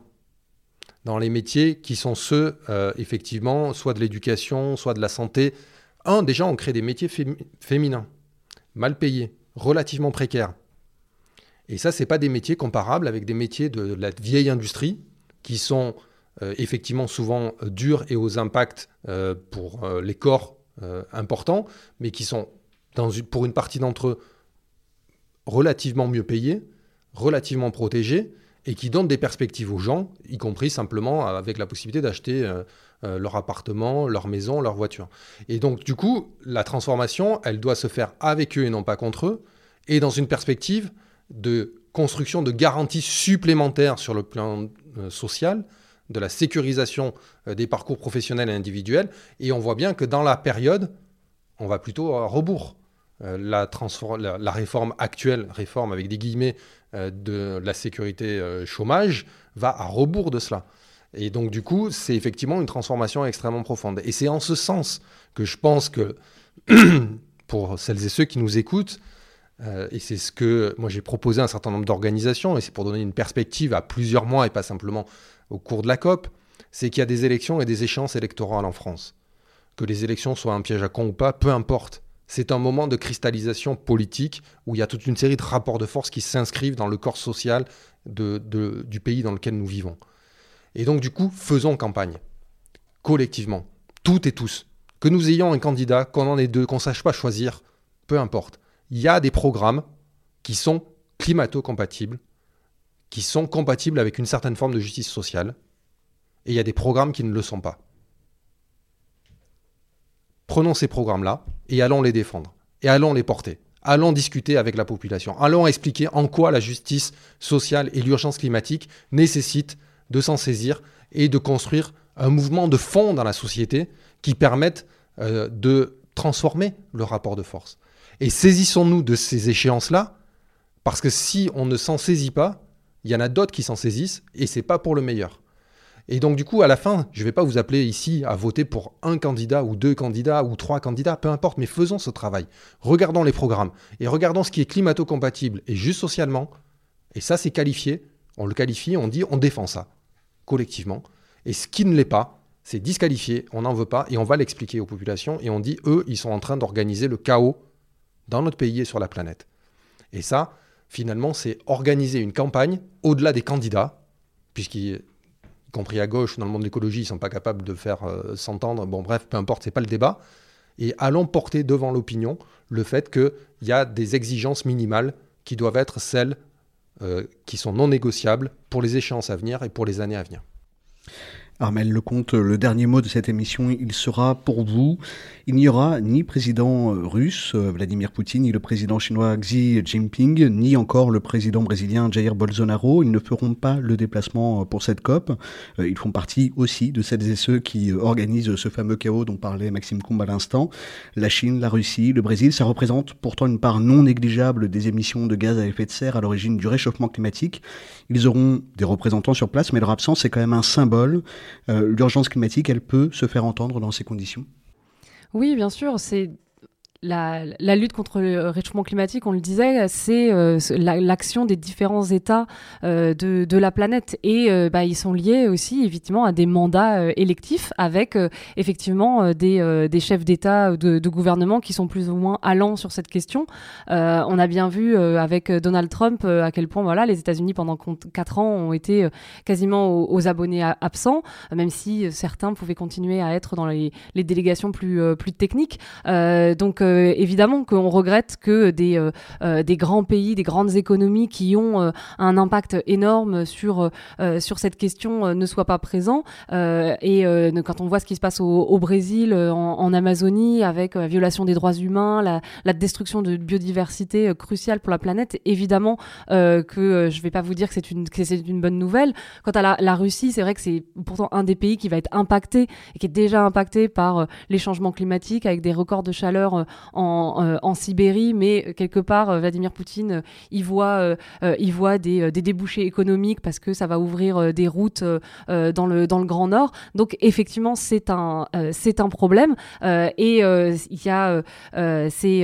Speaker 14: dans les métiers qui sont ceux, euh, effectivement, soit de l'éducation, soit de la santé, un, déjà, on crée des métiers féminins, mal payés, relativement précaires. Et ça, ce n'est pas des métiers comparables avec des métiers de la vieille industrie, qui sont effectivement souvent euh, durs et aux impacts euh, pour les corps importants, mais qui sont, pour une partie d'entre eux, relativement mieux payés, relativement protégés, et qui donnent des perspectives aux gens, y compris simplement avec la possibilité d'acheter leur appartement, leur maison, leur voiture. Et donc, du coup, la transformation, elle doit se faire avec eux et non pas contre eux, et dans une perspective de construction de garanties supplémentaires sur le plan social, de la sécurisation euh, des parcours professionnels et individuels. Et on voit bien que dans la période, on va plutôt à rebours. Euh, la, réforme actuelle, réforme avec des guillemets euh, de la sécurité chômage, va à rebours de cela. Et donc du coup, c'est effectivement une transformation extrêmement profonde. Et c'est en ce sens que je pense que pour celles et ceux qui nous écoutent, et c'est ce que moi j'ai proposé à un certain nombre d'organisations, et c'est pour donner une perspective à plusieurs mois et pas simplement au cours de la COP, c'est qu'il y a des élections et des échéances électorales en France. Que les élections soient un piège à con ou pas, peu importe. C'est un moment de cristallisation politique où il y a toute une série de rapports de force qui s'inscrivent dans le corps social du pays dans lequel nous vivons. Et donc du coup, faisons campagne, collectivement, toutes et tous. Que nous ayons un candidat, qu'on en ait deux, qu'on ne sache pas choisir, peu importe. Il y a des programmes qui sont climato-compatibles qui sont compatibles avec une certaine forme de justice sociale, et il y a des programmes qui ne le sont pas. Prenons ces programmes-là et allons les défendre, et allons les porter. Allons discuter avec la population, allons expliquer en quoi la justice sociale et l'urgence climatique nécessitent de s'en saisir et de construire un mouvement de fond dans la société qui permette euh, de transformer le rapport de force. Et saisissons-nous de ces échéances-là, parce que si on ne s'en saisit pas, il y en a d'autres qui s'en saisissent et c'est pas pour le meilleur. Et donc du coup, à la fin, je ne vais pas vous appeler ici à voter pour un candidat ou deux candidats ou trois candidats, peu importe, mais faisons ce travail. Regardons les programmes et regardons ce qui est climato-compatible et juste socialement. Et ça, c'est qualifié. On le qualifie, on dit, on défend ça collectivement. Et ce qui ne l'est pas, c'est disqualifié, on n'en veut pas et on va l'expliquer aux populations et on dit, eux, ils sont en train d'organiser le chaos dans notre pays et sur la planète. Et ça, finalement, c'est organiser une campagne au-delà des candidats, puisqu'y compris à gauche, dans le monde de l'écologie, ils ne sont pas capables de faire euh, s'entendre. Bon, bref, peu importe, c'est pas le débat. et allons porter devant l'opinion le fait qu'il y a des exigences minimales qui doivent être celles euh, qui sont non négociables pour les échéances à venir et pour les années à venir.
Speaker 6: Armel Lecomte, le dernier mot de cette émission, il sera pour vous. Il n'y aura ni président euh, russe euh, Vladimir Poutine, ni le président chinois Xi Jinping, ni encore le président brésilien Jair Bolsonaro. Ils ne feront pas le déplacement euh, pour cette COP. Ils font partie aussi de celles et ceux qui organisent ce fameux chaos dont parlait Maxime Combe à l'instant. La Chine, la Russie, le Brésil, ça représente pourtant une part non négligeable des émissions de gaz à effet de serre à l'origine du réchauffement climatique. Ils auront des représentants sur place, mais leur absence est quand même un symbole. Euh, l'urgence climatique, elle peut se faire entendre dans ces conditions?
Speaker 13: Oui, bien sûr. C'est la, lutte contre le réchauffement climatique, on le disait, c'est euh, l'action des différents États euh, de, la planète. Et euh, bah, ils sont liés aussi, évidemment, à des mandats électifs avec, effectivement, des, chefs d'État, de, de, gouvernement qui sont plus ou moins allants sur cette question. on a bien vu avec Donald Trump à quel point voilà, les États-Unis, pendant quatre ans, ont été quasiment aux, abonnés absents, même si certains pouvaient continuer à être dans les, les délégations plus, plus techniques. donc, évidemment qu'on regrette que des, euh, euh, des grands pays, des grandes économies qui ont euh, un impact énorme sur, sur cette question ne soient pas présents. et quand on voit ce qui se passe au, Brésil, en, Amazonie, avec la violation des droits humains, la, destruction de biodiversité cruciale pour la planète, évidemment que je ne vais pas vous dire que c'est une, une bonne nouvelle. Quant à la Russie, c'est vrai que c'est pourtant un des pays qui va être impacté et qui est déjà impacté par les changements climatiques avec des records de chaleur euh, en, Sibérie, mais quelque part, euh, Vladimir Poutine, il voit, des, débouchés économiques parce que ça va ouvrir des routes dans, le, Grand Nord. Donc, effectivement, c'est un, problème. et il y a c'est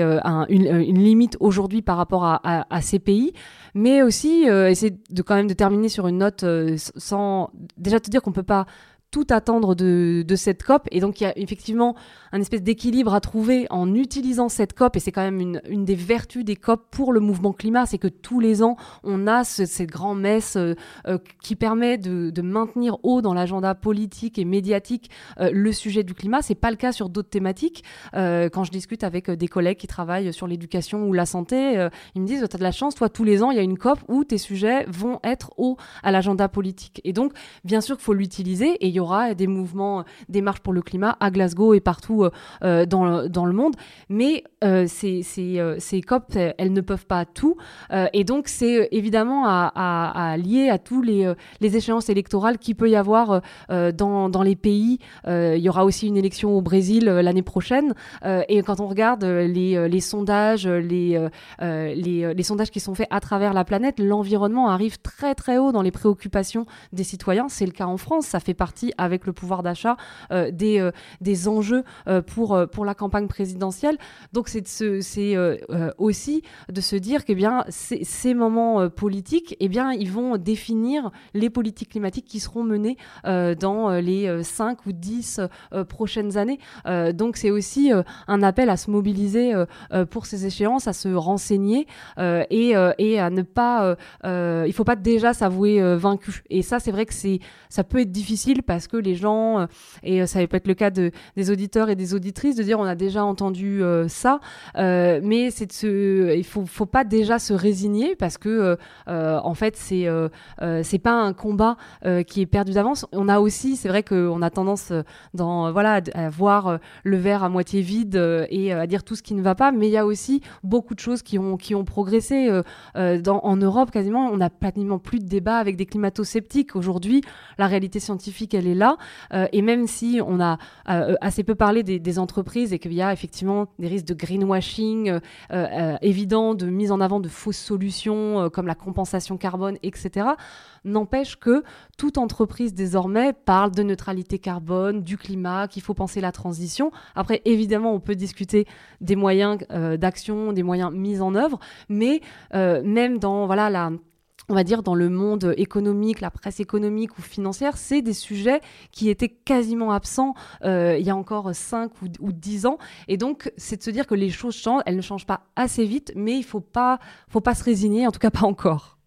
Speaker 13: une, limite aujourd'hui par rapport à, ces pays mais aussi essayer de quand même de terminer sur une note sans déjà te dire qu'on peut pas tout attendre de, cette COP. Et donc, il y a effectivement un espèce d'équilibre à trouver en utilisant cette COP. Et c'est quand même une, des vertus des COP pour le mouvement climat. C'est que tous les ans, on a ce, cette grande messe euh, euh, qui permet de, maintenir haut dans l'agenda politique et médiatique euh, le sujet du climat. C'est pas le cas sur d'autres thématiques. quand je discute avec des collègues qui travaillent sur l'éducation ou la santé, ils me disent, tu as de la chance, toi, tous les ans, il y a une COP où tes sujets vont être haut à l'agenda politique. Et donc, bien sûr qu'il faut l'utiliser et aura des mouvements, des marches pour le climat à Glasgow et partout euh, euh, dans, le, dans, le monde. Mais euh, ces, ces, ces, COP, elles ne peuvent pas tout. et donc, c'est évidemment à, à, lier à tous les, les échéances électorales qu'il peut y avoir dans, dans, les pays. il y aura aussi une élection au Brésil l'année prochaine. et quand on regarde les, les sondages, les, les, les, sondages qui sont faits à travers la planète, l'environnement arrive très très haut dans les préoccupations des citoyens. C'est le cas en France. Ça fait partie avec le pouvoir d'achat euh, des, euh, des enjeux euh, pour, pour la campagne présidentielle. Donc c'est aussi de se dire que eh bien, ces moments politiques, eh bien, ils vont définir les politiques climatiques qui seront menées dans les 5 ou 10 prochaines années. donc c'est aussi un appel à se mobiliser pour ces échéances, à se renseigner et, et, à ne pas... il ne faut pas déjà s'avouer vaincu. Et ça, c'est vrai que ça peut être difficile parce que les gens, euh, et euh, ça peut être le cas de, des auditeurs et des auditrices, de dire on a déjà entendu euh, ça, mais c'est il faut, faut pas déjà se résigner parce que en fait c'est c'est pas un combat qui est perdu d'avance. On a aussi, c'est vrai qu'on a tendance dans voilà à voir le verre à moitié vide et à dire tout ce qui ne va pas, mais il y a aussi beaucoup de choses qui ont qui ont progressé en Europe quasiment. On n'a pratiquement plus de débat avec des climato-sceptiques aujourd'hui. La réalité scientifique, elle est là euh, et même si on a euh, assez peu parlé des, entreprises et qu'il y a effectivement des risques de greenwashing euh, évidents, de mise en avant de fausses solutions comme la compensation carbone, etc., n'empêche que toute entreprise désormais parle de neutralité carbone, du climat, qu'il faut penser la transition. Après, évidemment, on peut discuter des moyens d'action, des moyens mis en œuvre, mais même dans voilà la on va dire, dans le monde économique, la presse économique ou financière, c'est des sujets qui étaient quasiment absents euh, il y a encore 5 ou, 10 ans. Et donc, c'est de se dire que les choses changent, elles ne changent pas assez vite, mais il ne faut pas, faut pas se résigner, en tout cas pas encore.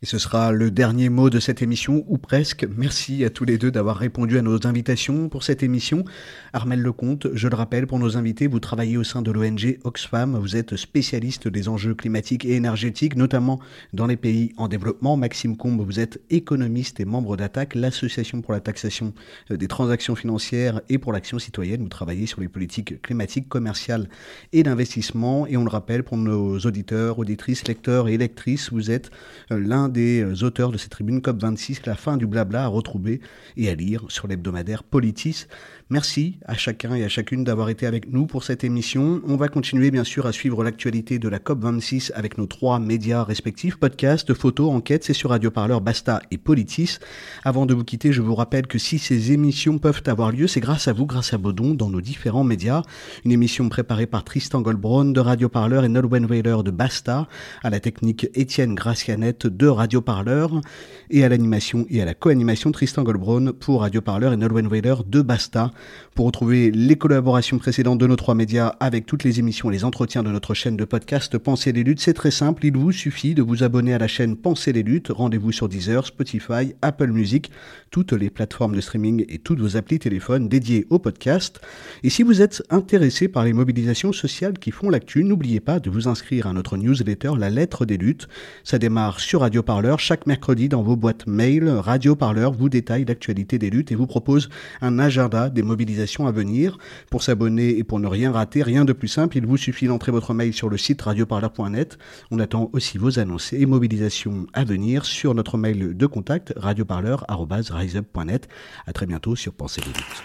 Speaker 6: Et ce sera le dernier mot de cette émission, ou presque. Merci à tous les deux d'avoir répondu à nos invitations pour cette émission. Armel Lecomte, je le rappelle pour nos invités, vous travaillez au sein de l'ONG Oxfam, vous êtes spécialiste des enjeux climatiques et énergétiques, notamment dans les pays en développement. Maxime Combe, vous êtes économiste et membre d'ATTAC, l'association pour la taxation euh, des transactions financières et pour l'action citoyenne. Vous travaillez sur les politiques climatiques, commerciales et d'investissement. Et on le rappelle pour nos auditeurs, auditrices, lecteurs et lectrices, vous êtes euh, des euh, auteurs de cette tribune COP26, la fin du blabla à retrouver et à lire sur l'hebdomadaire Politis. Merci à chacun et à chacune d'avoir été avec nous pour cette émission. On va continuer bien sûr à suivre l'actualité de la COP26 avec nos trois médias respectifs, podcast, photos, enquêtes, c'est sur Radio Parleur, Basta et Politis. Avant de vous quitter, je vous rappelle que si ces émissions peuvent avoir lieu, c'est grâce à vous, grâce à Baudon, dans nos différents médias. Une émission préparée par Tristan Goldbraun de Radio Parleur et Nolwenn Weiler de Basta, à la technique Étienne Gracianette de Radio Parleur et à l'animation et à la co-animation Tristan Goldbraun pour Radio Parleur et Nolwenn Weiler de Basta. Pour retrouver les collaborations précédentes de nos trois médias avec toutes les émissions et les entretiens de notre chaîne de podcast Pensez les luttes, c'est très simple. Il vous suffit de vous abonner à la chaîne Pensez les luttes. Rendez-vous sur Deezer, Spotify, Apple Music, toutes les plateformes de streaming et toutes vos applis téléphones dédiées au podcast. Et si vous êtes intéressé par les mobilisations sociales qui font l'actu, n'oubliez pas de vous inscrire à notre newsletter La Lettre des Luttes. Ça démarre sur Radio Parleur chaque mercredi dans vos boîtes mail. Radio Parleur vous détaille l'actualité des luttes et vous propose un agenda des mobilisation à venir. Pour s'abonner et pour ne rien rater, rien de plus simple, il vous suffit d'entrer votre mail sur le site radioparleur.net. On attend aussi vos annonces et mobilisations à venir sur notre mail de contact radioparleur.riseup.net. À très bientôt sur Pensez les luttes.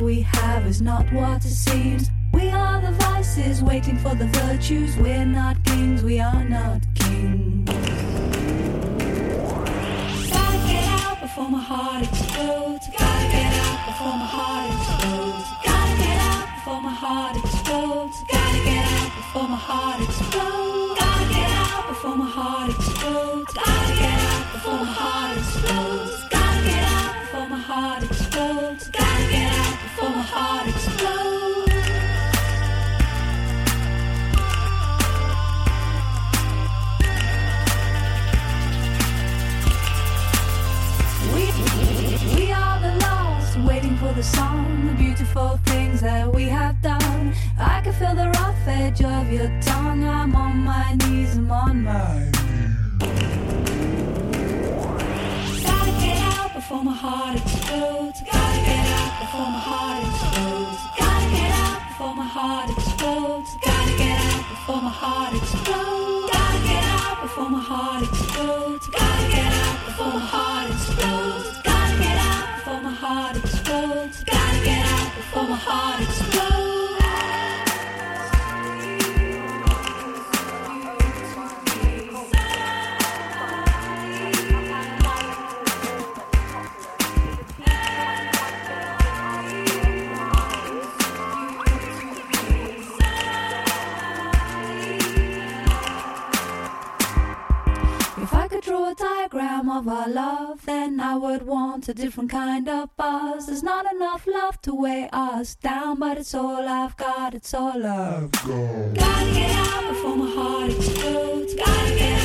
Speaker 17: We have is not what it seems. We are the vices waiting for the virtues. We're not kings, we are not kings. Gotta get out before my heart explodes. Gotta get out before my heart explodes. Gotta get out before my heart explodes. Gotta get out before my heart explodes. Gotta get out before my heart explodes. The song, the beautiful things that we have done. I can feel the rough edge of your tongue. I'm on my knees, I'm on my Gotta get out before my heart explodes. Gotta get out before my heart explodes. Gotta get out before my heart explodes. Gotta get out before my heart explodes. Gotta get out before my heart explodes. Gotta get out before my heart explodes. Heart explodes. Gotta get out before my heart explodes. If I could draw a diagram of our love, then I would want a different kind of buzz. There's not enough love to weigh us down, but it's all I've got, it's all I've got. Gotta get out before my heart explodes. Gotta get out